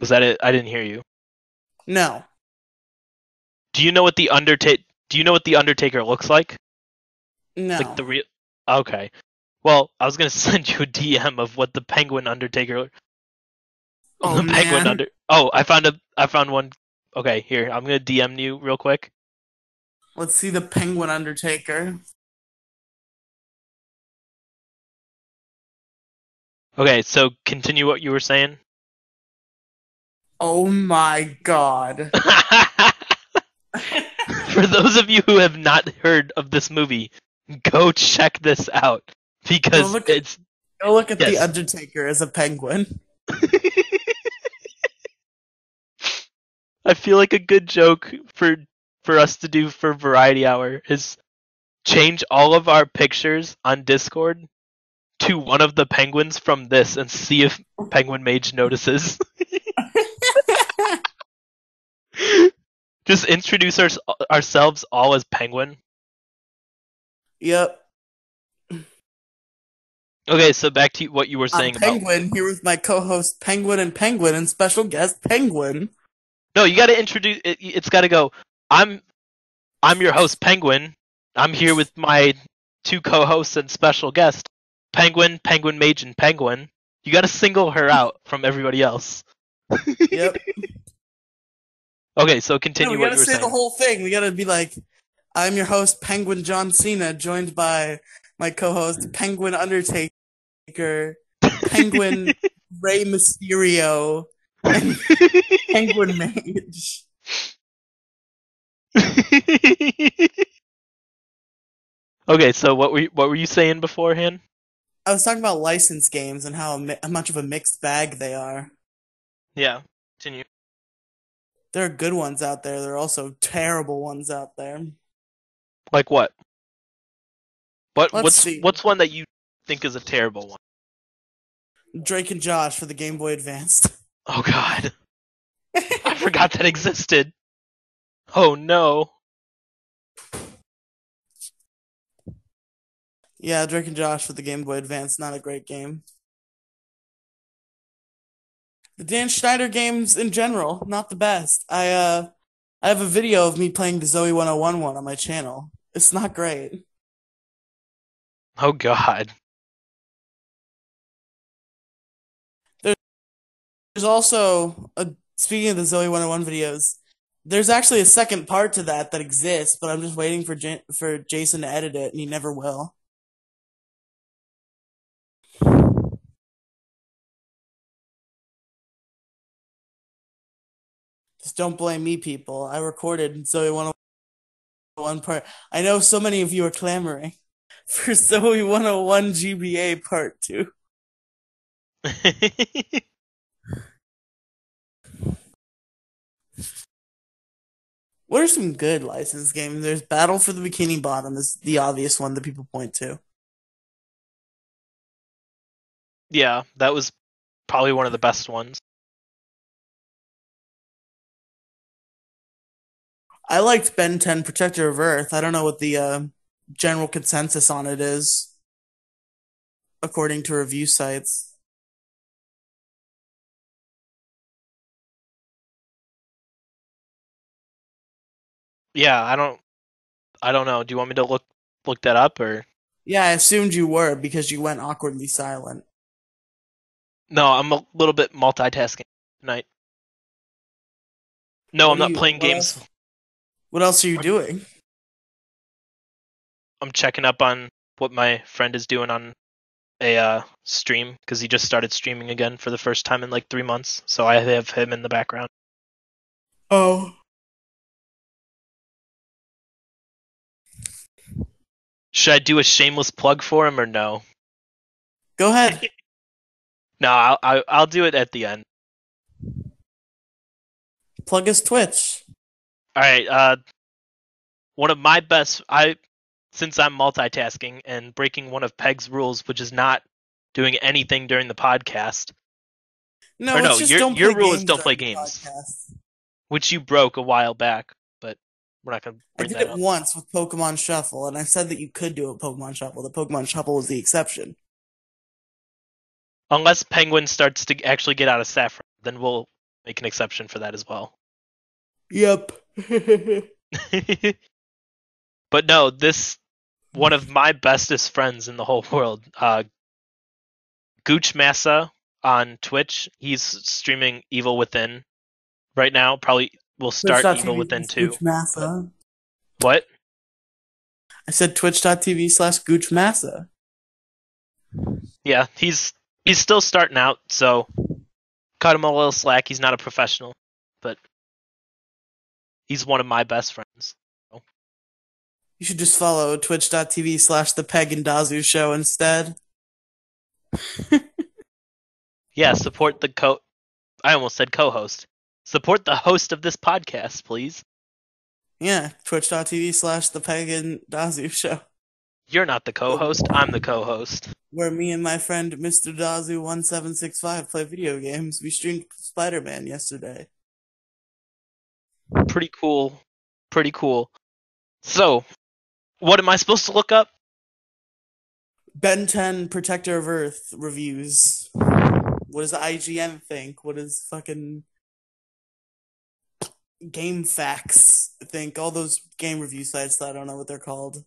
Was that it? I didn't hear you. no, Do you know what the Undertaker? Do you know what the Undertaker looks like? no. Like the real? Okay. Well, I was gonna (laughs) send you a DM of what the Penguin Undertaker. Oh, the Penguin. Under. Oh, I found a. I found one. Okay, here I'm gonna DM you real quick. Let's see the Penguin Undertaker. Okay, so continue what you were saying. Oh my god. (laughs) (laughs) For those of you who have not heard of this movie, go check this out because Well, look- it's Go look at the Undertaker as a penguin. (laughs) (laughs) I feel like a good joke for for us to do for Variety Hour is change all of our pictures on Discord to one of the penguins from this and see if Penguin Mage notices. Just introduce our, ourselves all as penguin. Yep. Okay, so back to what you were I'm saying about. Penguin here with my co-host Penguin and Penguin and special guest Penguin. No, you got to introduce. It, it's got to go. I'm, I'm your host, Penguin. I'm here with my two co-hosts and special guest, Penguin, Penguin Mage, and Penguin. You got to single her out from everybody else. Yep. (laughs) Okay, so No, continue we gotta say saying. the whole thing. We gotta be like, I'm your host Penguin John Cena, joined by my co-host Penguin Undertaker, Penguin (laughs) Rey Mysterio, and Penguin (laughs) Mage. okay, so what were you, what were you saying beforehand? I was talking about licensed games and how, mi- how much of a mixed bag they are. Yeah, continue. There are good ones out there. There are also terrible ones out there. Like what? What Let's what's see. what's one that you think is a terrible one? Drake and Josh for the Game Boy Advanced. (laughs) Oh God, (laughs) I forgot that existed. Oh no. yeah, Drake and Josh for the Game Boy Advance. Not a great game. The Dan Schneider games in general, not the best. I uh, I have a video of me playing the Zoey 101 one on my channel. It's not great. Oh God. There's also a speaking of the Zoey 101 videos. There's actually a second part to that that exists, but I'm just waiting for Jan- for Jason to edit it, and he never will. Don't blame me, people. I recorded Zoey 101 part. I know so many of you are clamoring (laughs) for Zoey 101 GBA part 2. (laughs) What are some good licensed games? There's Battle for the Bikini Bottom is the obvious one that people point to. yeah, that was probably one of the best ones. I liked Ben 10 Protector of Earth. I don't know what the uh, general consensus on it is, according to review sites. Yeah, I don't I don't know. Do you want me to look look that up or Yeah, I assumed you were because you went awkwardly silent. No, I'm a little bit multitasking tonight. No, What I'm not you- playing games. else- What else are you doing? I'm checking up on what my friend is doing on a uh, stream because he just started streaming again for the first time in like three months. So I have him in the background. Oh. Should I do a shameless plug for him or no? Go ahead. (laughs) No, I'll I'll, I'll do it at the end. Plug his Twitch. All right. Uh, one of my best. I since I'm multitasking and breaking one of Peg's rules, which is not doing anything during the podcast, No, Or no, your- your rule is don't play games. which you broke a while back, but we're not gonna I did that it up. once with Pokemon Shuffle, and I said that you could do it with Pokemon Shuffle. The Pokemon Shuffle was the exception. Unless Penguin starts to actually get out of Saffron, then we'll make an exception for that as well. Yep. (laughs) but no, this one of my bestest friends in the whole world, uh, Gooch Massa on Twitch. He's streaming Evil Within right now. Probably will start Evil Within too. Gooch Massa. What? I said twitch.tv slash Gooch Massa. Yeah, he's he's still starting out, so cut him a little slack. He's not a professional, but he's one of my best friends. You should just follow twitch.tv slash the Peg and Dazu show instead. (laughs) Yeah, support the co. I almost said co-host. Support the host of this podcast, please. Yeah, twitch.tv slash the Peg and Dazu show. You're not the co-host. I'm the co-host. Where me and my friend Mr. Dazu1765 play video games. We streamed Spider Man yesterday. Pretty cool. Pretty cool. So, what am I supposed to look up? Ben 10 Protector of Earth reviews. What does IGN think? What does fucking GameFAQs think? All those game review sites that I don't know what they're called.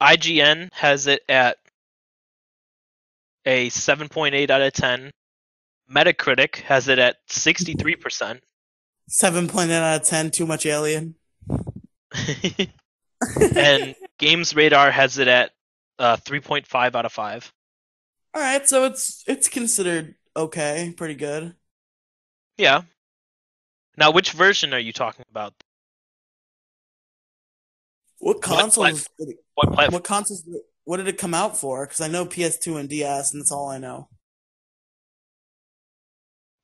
IGN has it at a 7.8 out of 10. Metacritic has it at 63%. 7.9 out of 10, too much alien. (laughs) and GamesRadar has it at uh, 3.5 out of 5. All right, so it's it's considered okay, pretty good. Yeah. Now, which version are you talking about? What consoles? What, did it, what platform? what consoles? What did it come out for? Because I know PS2 and DS, and that's all I know.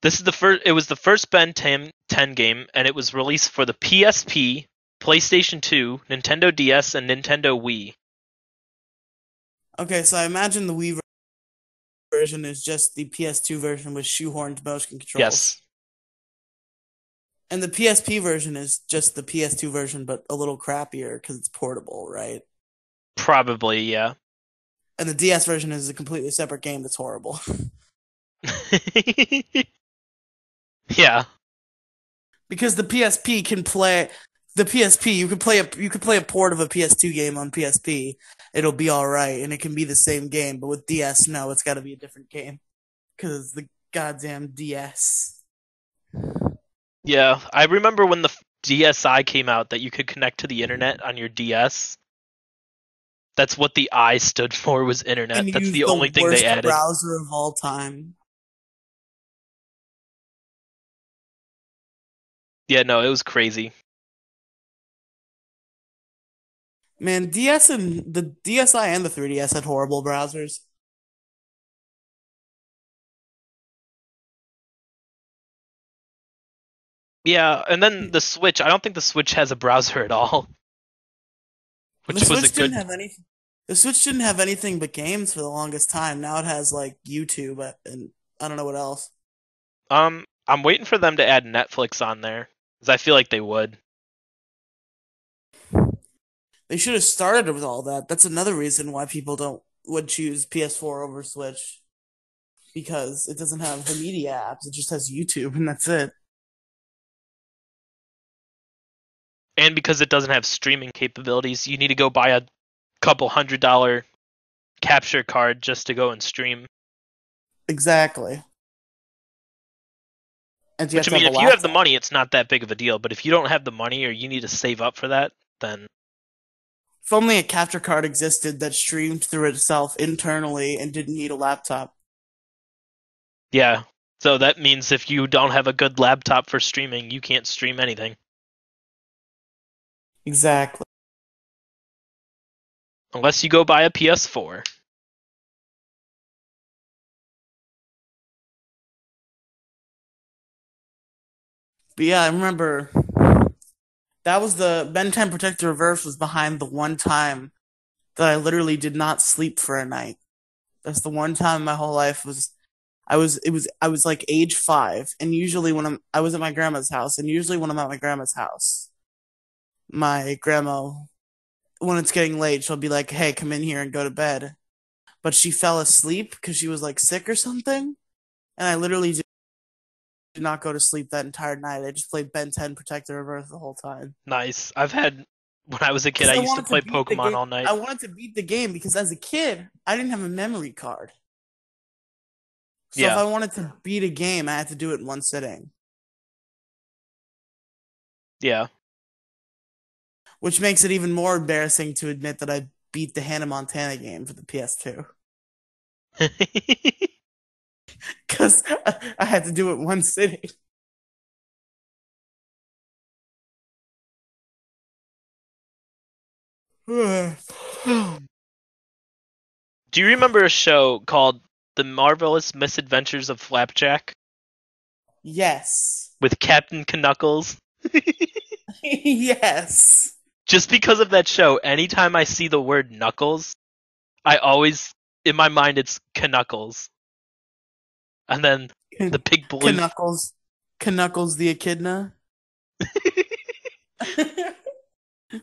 This is the first. It was the first Ben 10, 10 game, and it was released for the PSP, PlayStation 2, Nintendo DS, and Nintendo Wii. Okay, so I imagine the Wii version is just the PS2 version with shoehorned motion controls. Yes. And the PSP version is just the PS2 version, but a little crappier because it's portable, right? Probably, yeah. And the DS version is a completely separate game that's horrible. (laughs) yeah. because the PSP can play the PSP. You could play a you could play a port of a PS2 game on PSP. It'll be all right, and it can be the same game. But with DS, no, it's got to be a different game because it's the goddamn DS. Yeah, I remember when the DSi came out that you could connect to the internet on your DS. That's what the I stood for was internet. And That's use the only thing they added. browser of all time. Yeah, no, it was crazy. Man, DS and the DSi and the 3DS had horrible browsers. Yeah, and then the Switch. I don't think the Switch has a browser at all. (laughs) Which the was Switch a didn't good. have any. The Switch didn't have anything but games for the longest time. Now it has like YouTube uh, and I don't know what else. Um, I'm waiting for them to add Netflix on there because I feel like they would. They should have started with all that. That's another reason why people don't would choose PS4 over Switch because it doesn't have the media apps. It just has YouTube and that's it. And because it doesn't have streaming capabilities, you need to go buy a couple hundred dollar capture card just to go and stream. Exactly. And Which I mean, if you have the money, it's not that big of a deal. But if you don't have the money or you need to save up for that, then if only a capture card existed that streamed through itself internally and didn't need a laptop. yeah. So that means if you don't have a good laptop for streaming, you can't stream anything. Exactly. Unless you go buy a PS4. But yeah, I remember that was the Ben 10 Protector of Earth was behind the one time that I literally did not sleep for a night. That's the one time in my whole life was I was it was I was like age 5 and usually when I'm I was at my grandma's house and usually when I'm at my grandma's house my grandma when it's getting late she'll be like, "Hey, come in here and go to bed." But she fell asleep cuz she was like sick or something. And I literally did not go to sleep that entire night. I just played Ben 10 Protector of Earth the whole time. Nice. I've had when I was a kid, I used to play the Pokemon all night. I wanted to beat the game because as a kid, I didn't have a memory card. So if I wanted to beat a game, I had to do it in one sitting, Yeah. which makes it even more embarrassing to admit that I beat the Hannah Montana game for the PS2 (laughs) (laughs) because I had to do it one sitting. (sighs) Do you remember a show called The Marvelous Misadventures of Flapjack yes. with Captain Knuckles? (laughs) yes. Just because of that show, anytime I see the word Knuckles, I always in my mind it's Knuckles. And then the big blue Knuckles. Knuckles the Echidna. (laughs)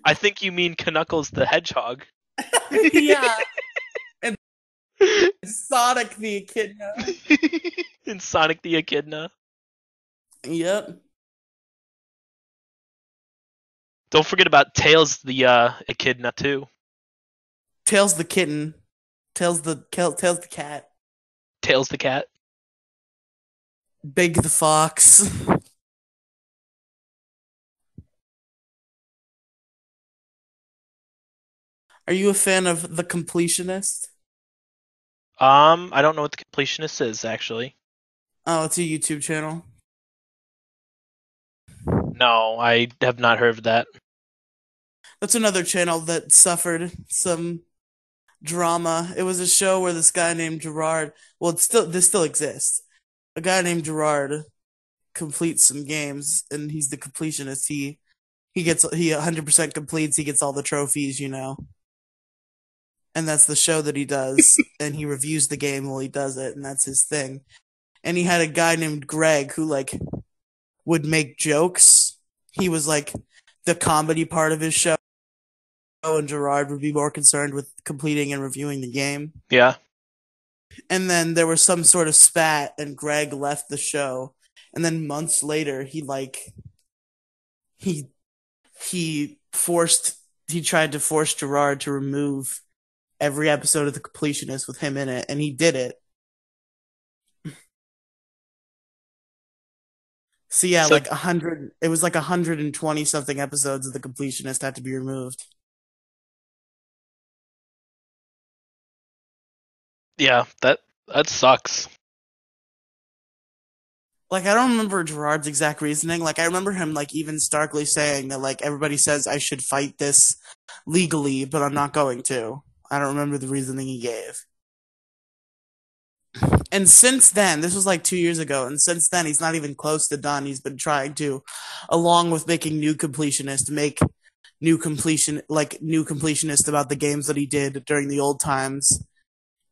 I think you mean Knuckles the Hedgehog. (laughs) yeah. (laughs) And Sonic the Echidna. in Sonic the Echidna. Yep. Don't forget about Tails the uh, Echidna too. Tails the kitten. Tails the Tails the cat. Tails the cat. Big the fox. (laughs) Are you a fan of The Completionist? Um, I don't know what the completionist is actually. Oh, it's a YouTube channel. No, I have not heard of that. That's another channel that suffered some drama. It was a show where this guy named Gerard, well, it's still this still exists. A guy named Gerard completes some games, and he's the completionist. He he gets he 100% completes. He gets all the trophies, you know. And that's the show that he does, (laughs) and he reviews the game while he does it, and that's his thing. And he had a guy named Greg who like would make jokes. He was like the comedy part of his show and Gerard would be more concerned with completing and reviewing the game. Yeah. And then there was some sort of spat, and Greg left the show. And then months later, he like he he forced he tried to force Gerard to remove every episode of the completionist with him in it, and he did it. So yeah, So- like a hundred. It was like a hundred and twenty something episodes of the completionist had to be removed. Yeah, that that sucks. like I don't remember Gerard's exact reasoning. Like I remember him like even starkly saying that like everybody says I should fight this legally, but I'm not going to. I don't remember the reasoning he gave. And since then, this was like two years ago, and since then he's not even close to done. He's been trying to, along with making new completionist, make new completion like new completionist about the games that he did during the old times.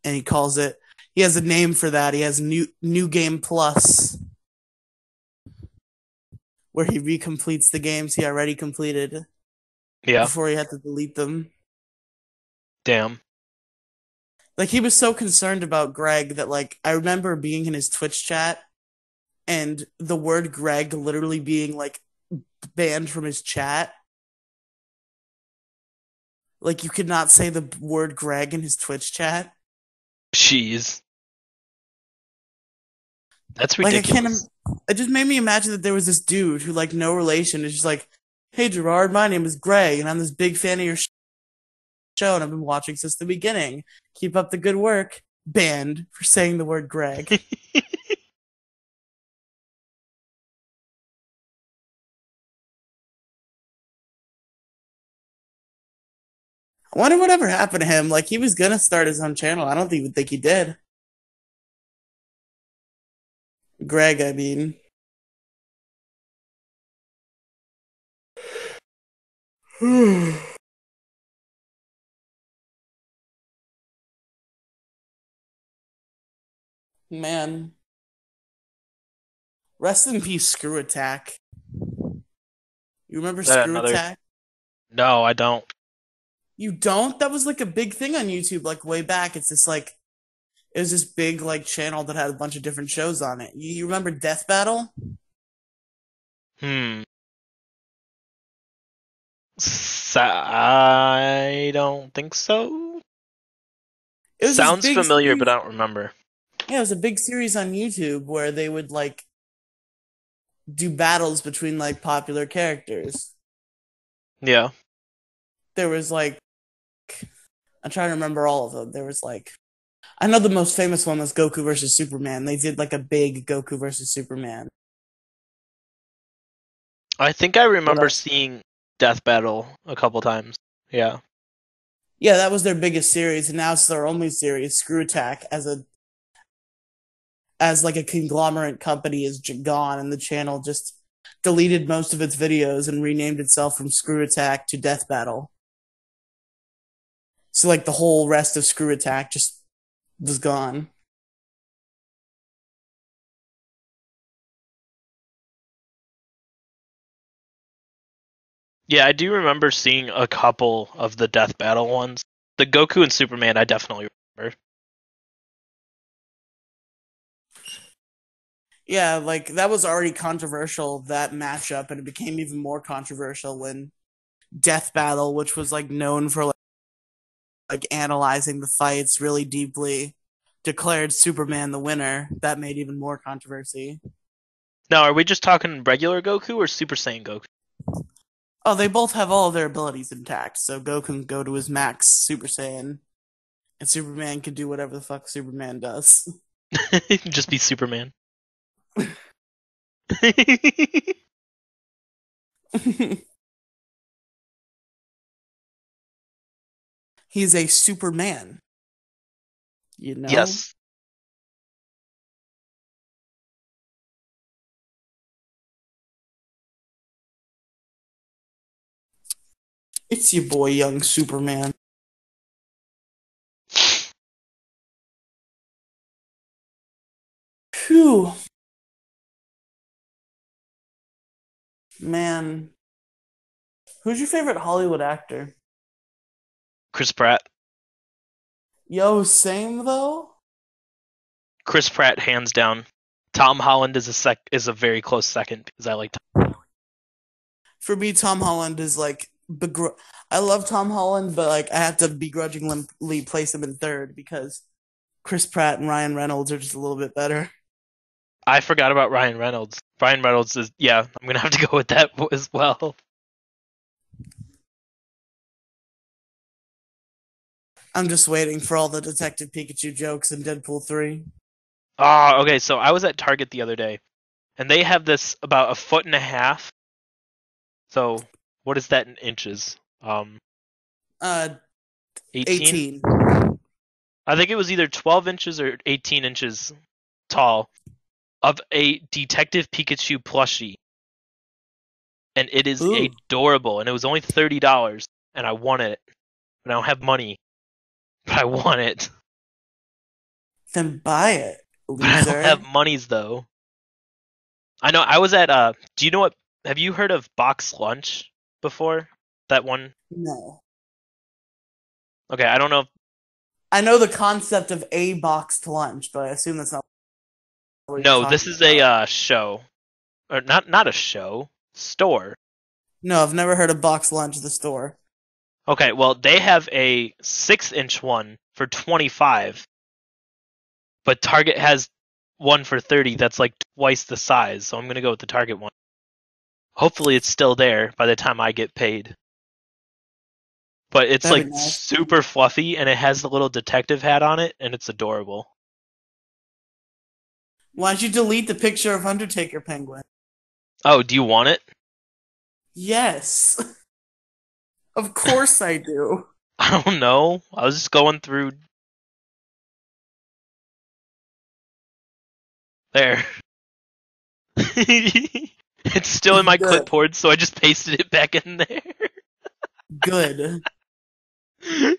And he calls it he has a name for that. He has new new game plus where he recompletes the games he already completed Yeah. before he had to delete them. Damn. Like he was so concerned about Greg that like I remember being in his Twitch chat and the word Greg literally being like banned from his chat. Like you could not say the word Greg in his Twitch chat. Jeez. That's Like I ridiculous. can't. im- It just made me imagine that there was this dude who, like, no relation, is just like, "Hey Gerard, my name is Greg, and I'm this big fan of your sh- show, and I've been watching since the beginning. Keep up the good work." Banned for saying the word Greg. (laughs) I wonder whatever happened to him. Like he was gonna start his own channel. I don't even think he did. Greg, I mean. (sighs) Man. Rest in peace, ScrewAttack. You remember Screw another- Attack? no, I don't. You don't? That was like a big thing on YouTube, like way back. It's this like, it was this big like channel that had a bunch of different shows on it. You, you remember Death Battle? Hmm. S- I don't think so. It was Sounds familiar, series- but I don't remember. yeah, it was a big series on YouTube where they would like do battles between like popular characters. Yeah. There was like, I'm trying to remember all of them. There was like, I know the most famous one was Goku versus Superman. They did like a big Goku versus Superman. I think I remember else? Uh, seeing Death Battle a couple times. Yeah. Yeah, that was their biggest series, and now it's their only series. ScrewAttack as a as like a conglomerate company is gone, and the channel just deleted most of its videos and renamed itself from ScrewAttack to Death Battle. So like the whole rest of ScrewAttack just was gone. Yeah, I do remember seeing a couple of the Death Battle ones. The Goku and Superman, I definitely remember. Yeah, like that was already controversial that matchup, and it became even more controversial when Death Battle, which was like known for like, like analyzing the fights really deeply, declared Superman the winner. That made even more controversy. Now, are we just talking regular Goku or Super Saiyan Goku? Oh, they both have all of their abilities intact. So Goku can go to his max Super Saiyan, and Superman can do whatever the fuck Superman does. (laughs) just be Superman. (laughs) (laughs) He's a Superman. You know? Yes. It's your boy, young Superman. Phew. Man. Who's your favorite Hollywood actor? Chris Pratt. Yo, same though. Chris Pratt, hands down. Tom Holland is a sec is a very close second because I like. Tom. For me, Tom Holland is like begr- I love Tom Holland, but like I have to begrudgingly place him in third because Chris Pratt and Ryan Reynolds are just a little bit better. I forgot about Ryan Reynolds. Ryan Reynolds is yeah. I'm gonna have to go with that (laughs) as well. I'm just waiting for all the Detective Pikachu jokes in Deadpool 3. Ah, okay. So I was at Target the other day, and they have this about a foot and a half. So what is that in inches? Um, Uh, 18? 18. I think it was either 12 inches or 18 inches tall of a Detective Pikachu plushie. And it is Ooh. adorable. And it was only $30. And I want it. But I don't have money. But (laughs) I want it. Then buy it, (laughs) But I don't have monies though. I know I was at uh do you know what have you heard of Box Lunch before? That one? No. Okay, I don't know if I know the concept of a boxed lunch, but I assume that's not. No, this is a uh show. Or not not a show. Store. No, I've never heard of box lunch at the store. Okay, well they have a six inch one for twenty five. But Target has one for thirty that's like twice the size, so I'm gonna go with the Target one. Hopefully it's still there by the time I get paid. But it's That'd like nice. super fluffy and it has the little detective hat on it and it's adorable. Why'd you delete the picture of Undertaker Penguin? Oh, do you want it? Yes. (laughs) of course I do. (laughs) I don't know. I was just going through there. (laughs) it's still in my Good. clipboard, so I just pasted it back in there. Good. (laughs)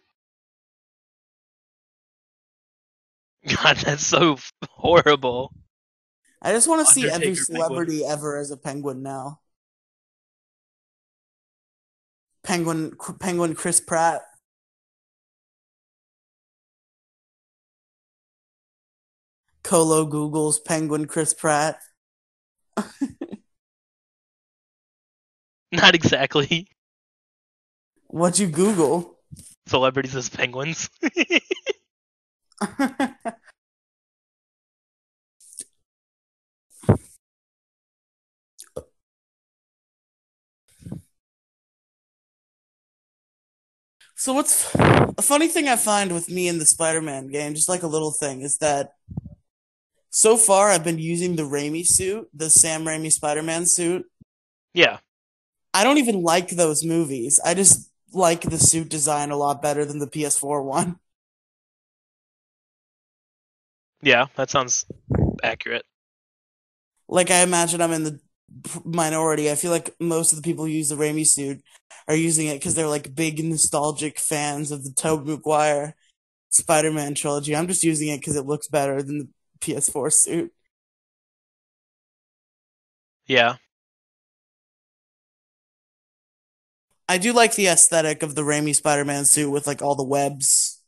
God, that's so horrible. I just want to see every Penguin. celebrity ever as a penguin now. Penguin, Penguin Chris Pratt. Colo Google's Penguin Chris Pratt. (laughs) Not exactly. What'd you Google? Celebrities as penguins. (laughs) (laughs) So what's a funny thing I find with me in the Spider-Man game, just like a little thing, is that so far I've been using the Raimi suit, the Sam Raimi Spider-Man suit. yeah. I don't even like those movies. I just like the suit design a lot better than the PS4 one. Yeah, that sounds accurate. Like I imagine I'm in the minority. I feel like most of the people who use the Raimi suit are using it because they're like big nostalgic fans of the Tobey Maguire Spider-Man trilogy. I'm just using it because it looks better than the PS4 suit. Yeah. I do like the aesthetic of the Raimi Spider-Man suit with like all the webs.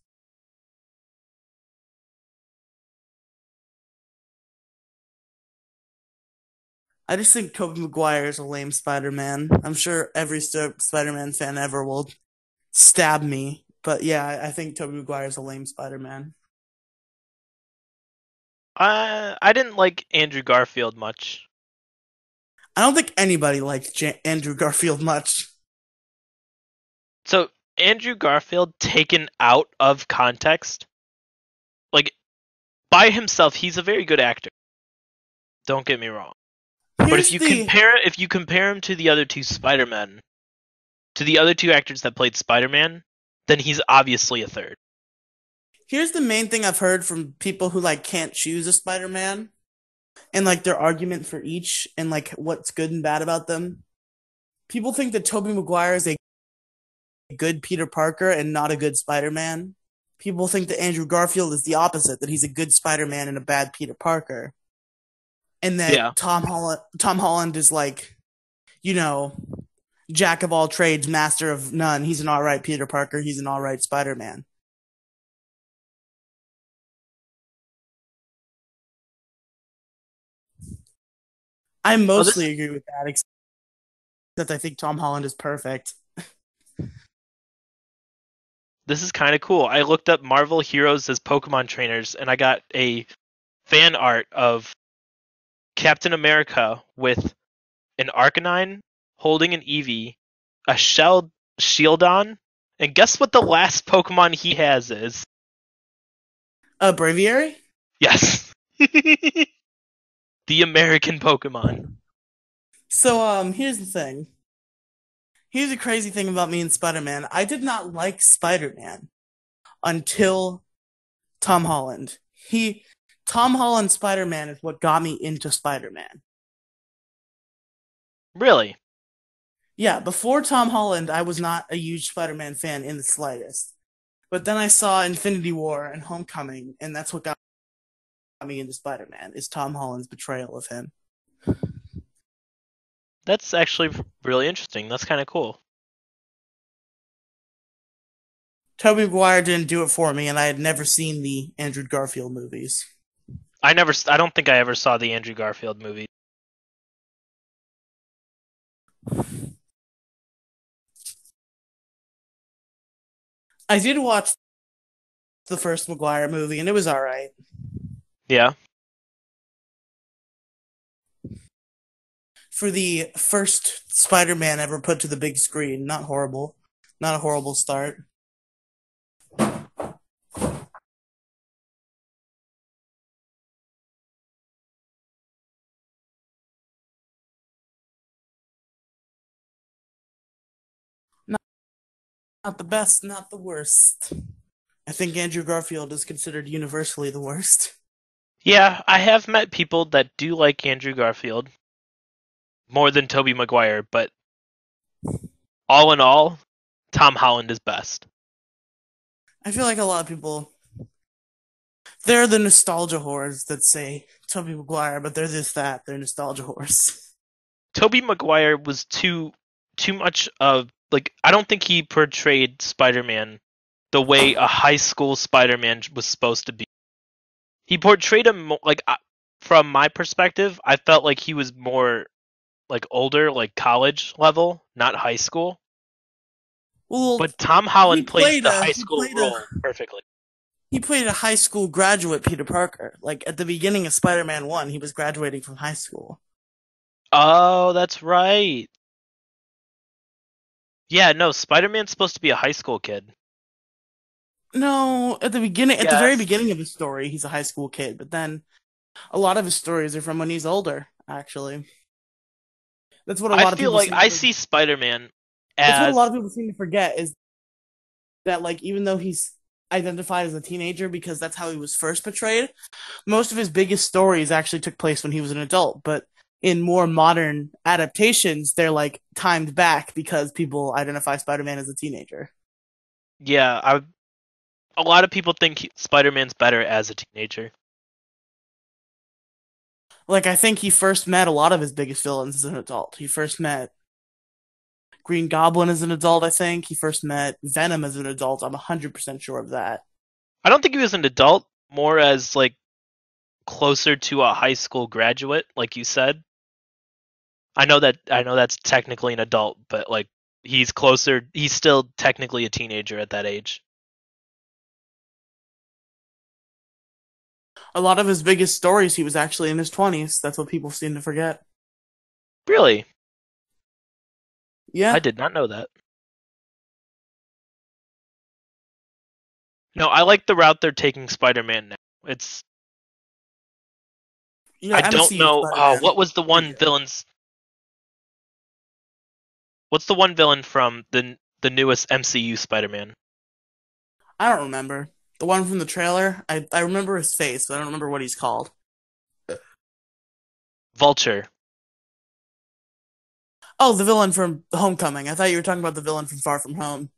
I just think Tobey Maguire is a lame Spider-Man. I'm sure every St- Spider-Man fan ever will stab me, but yeah, I, I think Tobey Maguire is a lame Spider-Man. Uh, I didn't like Andrew Garfield much. I don't think anybody liked Andrew Garfield much. So Andrew Garfield taken out of context, like by himself, he's a very good actor. Don't get me wrong. But if you the- compare if you compare him to the other two Spider-Men, to the other two actors that played Spider-Man, then he's obviously a third. Here's the main thing I've heard from people who like can't choose a Spider-Man and like their argument for each and like what's good and bad about them. People think that Tobey Maguire is a good Peter Parker and not a good Spider-Man. People think that Andrew Garfield is the opposite, that he's a good Spider-Man and a bad Peter Parker. And that Yeah. Tom Holland Tom Holland is like, you know, jack of all trades, master of none. He's an alright Peter Parker, he's an alright Spider-Man. I mostly agree with that, except that I think Tom Holland is perfect. This is kind of cool. I looked up Marvel heroes as Pokemon trainers, and I got a fan art of Captain America with an Arcanine holding an Eevee, a shelled Shieldon, and guess what the last (laughs) Pokemon he has is? A Braviary? Yes. (laughs) the American Pokemon. So, um, here's the thing. Here's the crazy thing about me and Spider-Man. I did not like Spider-Man until Tom Holland. He, Tom Holland Spider-Man is what got me into Spider-Man. Really? Yeah, before Tom Holland, I was not a huge Spider-Man fan in the slightest. But then I saw Infinity War and Homecoming, and that's what got me into Spider-Man, is Tom Holland's betrayal of him. That's actually really interesting. That's kind of cool. Tobey Maguire didn't do it for me, and I had never seen the Andrew Garfield movies. I never I don't think I ever saw the Andrew Garfield movie. I did watch the first Maguire movie, and it was alright. Yeah. For the first Spider-Man ever put to the big screen, not horrible. Not a horrible start. Not the best, not the worst. I think Andrew Garfield is considered universally the worst. Yeah, I have met people that do like Andrew Garfield more than Tobey Maguire, but all in all, Tom Holland is best. I feel like a lot of people they're the nostalgia whores that say Tobey Maguire, but they're this that, they're nostalgia whores. Tobey Maguire was too too much of like I don't think he portrayed Spider-Man the way a high school Spider-Man was supposed to be. He portrayed him like from my perspective, I felt like he was more like older, like college level, not high school. Well, But Tom Holland plays played the a- high school played a- role perfectly. he played a high school graduate Peter Parker. Like at the beginning of Spider-Man 1, he was graduating from high school. Oh, that's right. Yeah, no, Spider-Man's supposed to be a high school kid. No, at the beginning at the very beginning of his story, he's a high school kid, but then a lot of his stories are from when he's older, actually. That's what a lot I of feel people like I to- see Spider-Man That's what a lot of people seem to forget is that like even though he's identified as a teenager because that's how he was first portrayed, most of his biggest stories actually took place when he was an adult. But in more modern adaptations, they're like timed back because people identify Spider-Man as a teenager. yeah, I a lot of people think Spider-Man's better as a teenager. Like I think he first met a lot of his biggest villains as an adult. He first met Green Goblin as an adult, I think. He first met Venom as an adult. I'm 100% sure of that. I don't think he was an adult, more as like closer to a high school graduate, like you said. I know that I know that's technically an adult, but like he's closer he's still technically a teenager at that age. A lot of his biggest stories, he was actually in his 20s. That's what people seem to forget. Really? Yeah. I did not know that. No, I like the route they're taking Spider-Man now. It's yeah, I don't know. Oh, what was the one Yeah. villain's? What's the one villain from the the newest MCU Spider-Man? I don't remember. The one from the trailer? I, I remember his face, but I don't remember what he's called. Vulture. Oh, the villain from Homecoming. I thought you were talking about the villain from Far From Home.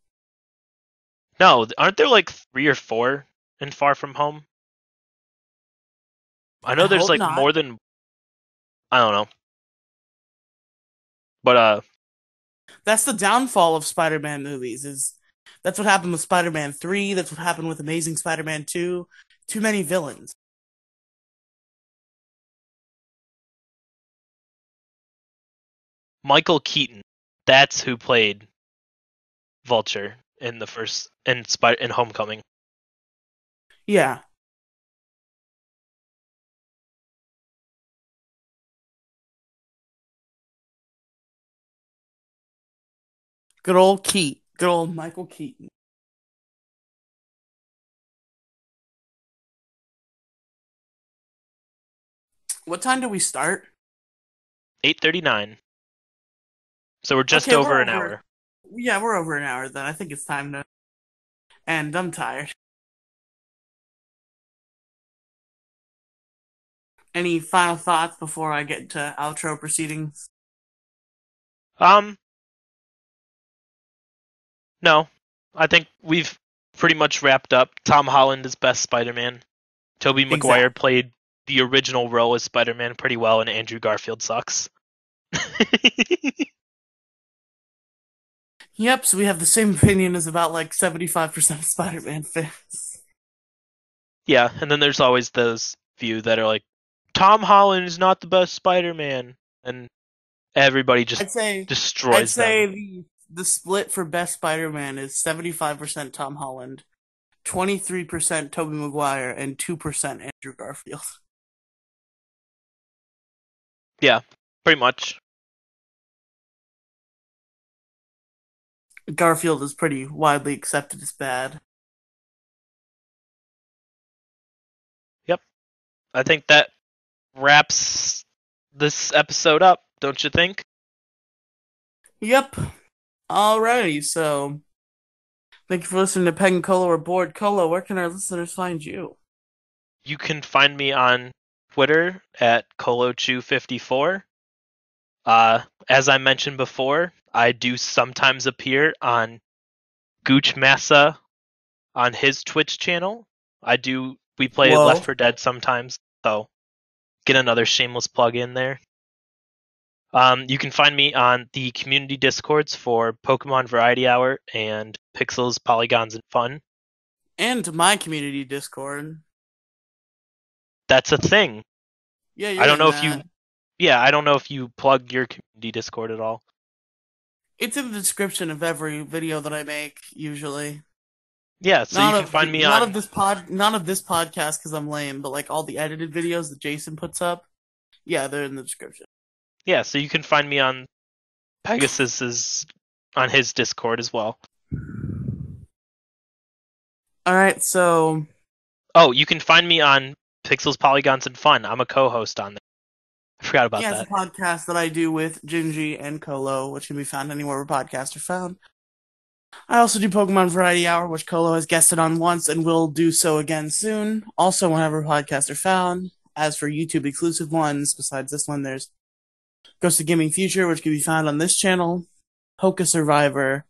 No, aren't there like three or four in Far From Home? I know I there's like not. more than I don't know. But uh That's the downfall of Spider-Man movies. Is that's what happened with Spider-Man three. That's what happened with Amazing Spider-Man two. Too many villains. Michael Keaton, that's who played Vulture in the first in Spider in Homecoming. Yeah. Good old Keat. Good old Michael Keaton. What time do we start? 8:39. So we're just Okay, over we're an over. hour. Yeah, we're over an hour then. I think it's time to end. I'm tired. Any final thoughts before I get to outro proceedings? Um No. I think we've pretty much wrapped up. Tom Holland is best Spider-Man. Tobey Maguire played the original role as Spider-Man pretty well and Andrew Garfield sucks. (laughs) Yep, so we have the same opinion as about like 75% of Spider Man fans. yeah, and then there's always those few that are like Tom Holland is not the best Spider-Man and everybody just I'd say destroys I'd say them. the the split for best Spider Man is 75% Tom Holland, 23% Tobey Maguire, and 2% Andrew Garfield. (laughs) Yeah, pretty much. Garfield is pretty widely accepted as bad. Yep. I think that wraps this episode up, don't you think? Yep. Alrighty, so thank you for listening to Peg and Colo are Bored Colo. Where can our listeners find you? You can find me on Twitter at Colo254. Uh, as I mentioned before, I do sometimes appear on Gooch Massa on his Twitch channel. I do. We play Whoa. Left 4 Dead sometimes, so get another shameless plug in there. Um, you can find me on the community discords for Pokemon Variety Hour and Pixels, Polygons, and Fun. And my community Discord. That's a thing. Yeah, I don't know if you. Yeah, I don't know if you plug your community Discord at all. It's in the description of every video that I make, usually. Yeah, so not you can of, find me not on. of this pod, not of this podcast because I'm lame, but like all the edited videos that Jason puts up. Yeah, they're in the description. Yeah, so you can find me on Pegasus's on his Discord as well. All right, so Oh, you can find me on Pixels, Polygons, and Fun. I'm a co-host on there. I forgot about yeah, that. it's a podcast that I do with Gingy and Colo, which can be found anywhere where podcasts are found. I also do Pokemon Variety Hour, which Colo has guested on once and will do so again soon. Also, whenever podcasts are found. As for YouTube exclusive ones, besides this one, there's Ghost of Gaming Future, which can be found on this channel. Hoka Survivor,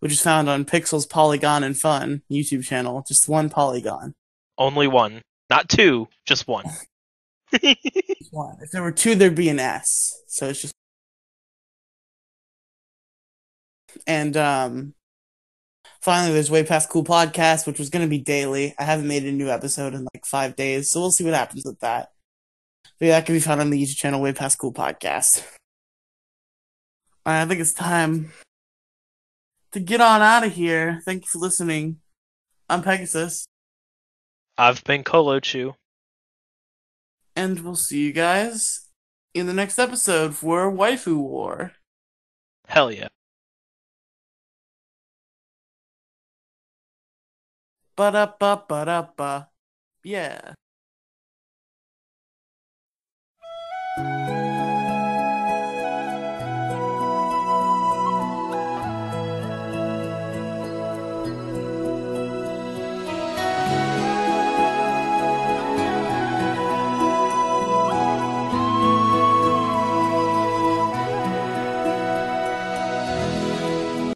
which is found on Pixels Polygon and Fun YouTube channel. Just one polygon. Only one, not two, just one. (laughs) Just one. If there were two, there'd be an S. So it's just And um finally there's Way Past Cool podcast, which was gonna be daily. I haven't made a new episode in like five days, so we'll see what happens with that. But yeah, that can be found on the YouTube channel Way Past Cool Podcast. I think it's time to get on out of here. Thank you for listening. I'm Pegasus, I've been Colo Kolochu. and we'll see you guys in the next episode for Waifu War. Hell yeah. Ba da ba ba da ba. Yeah.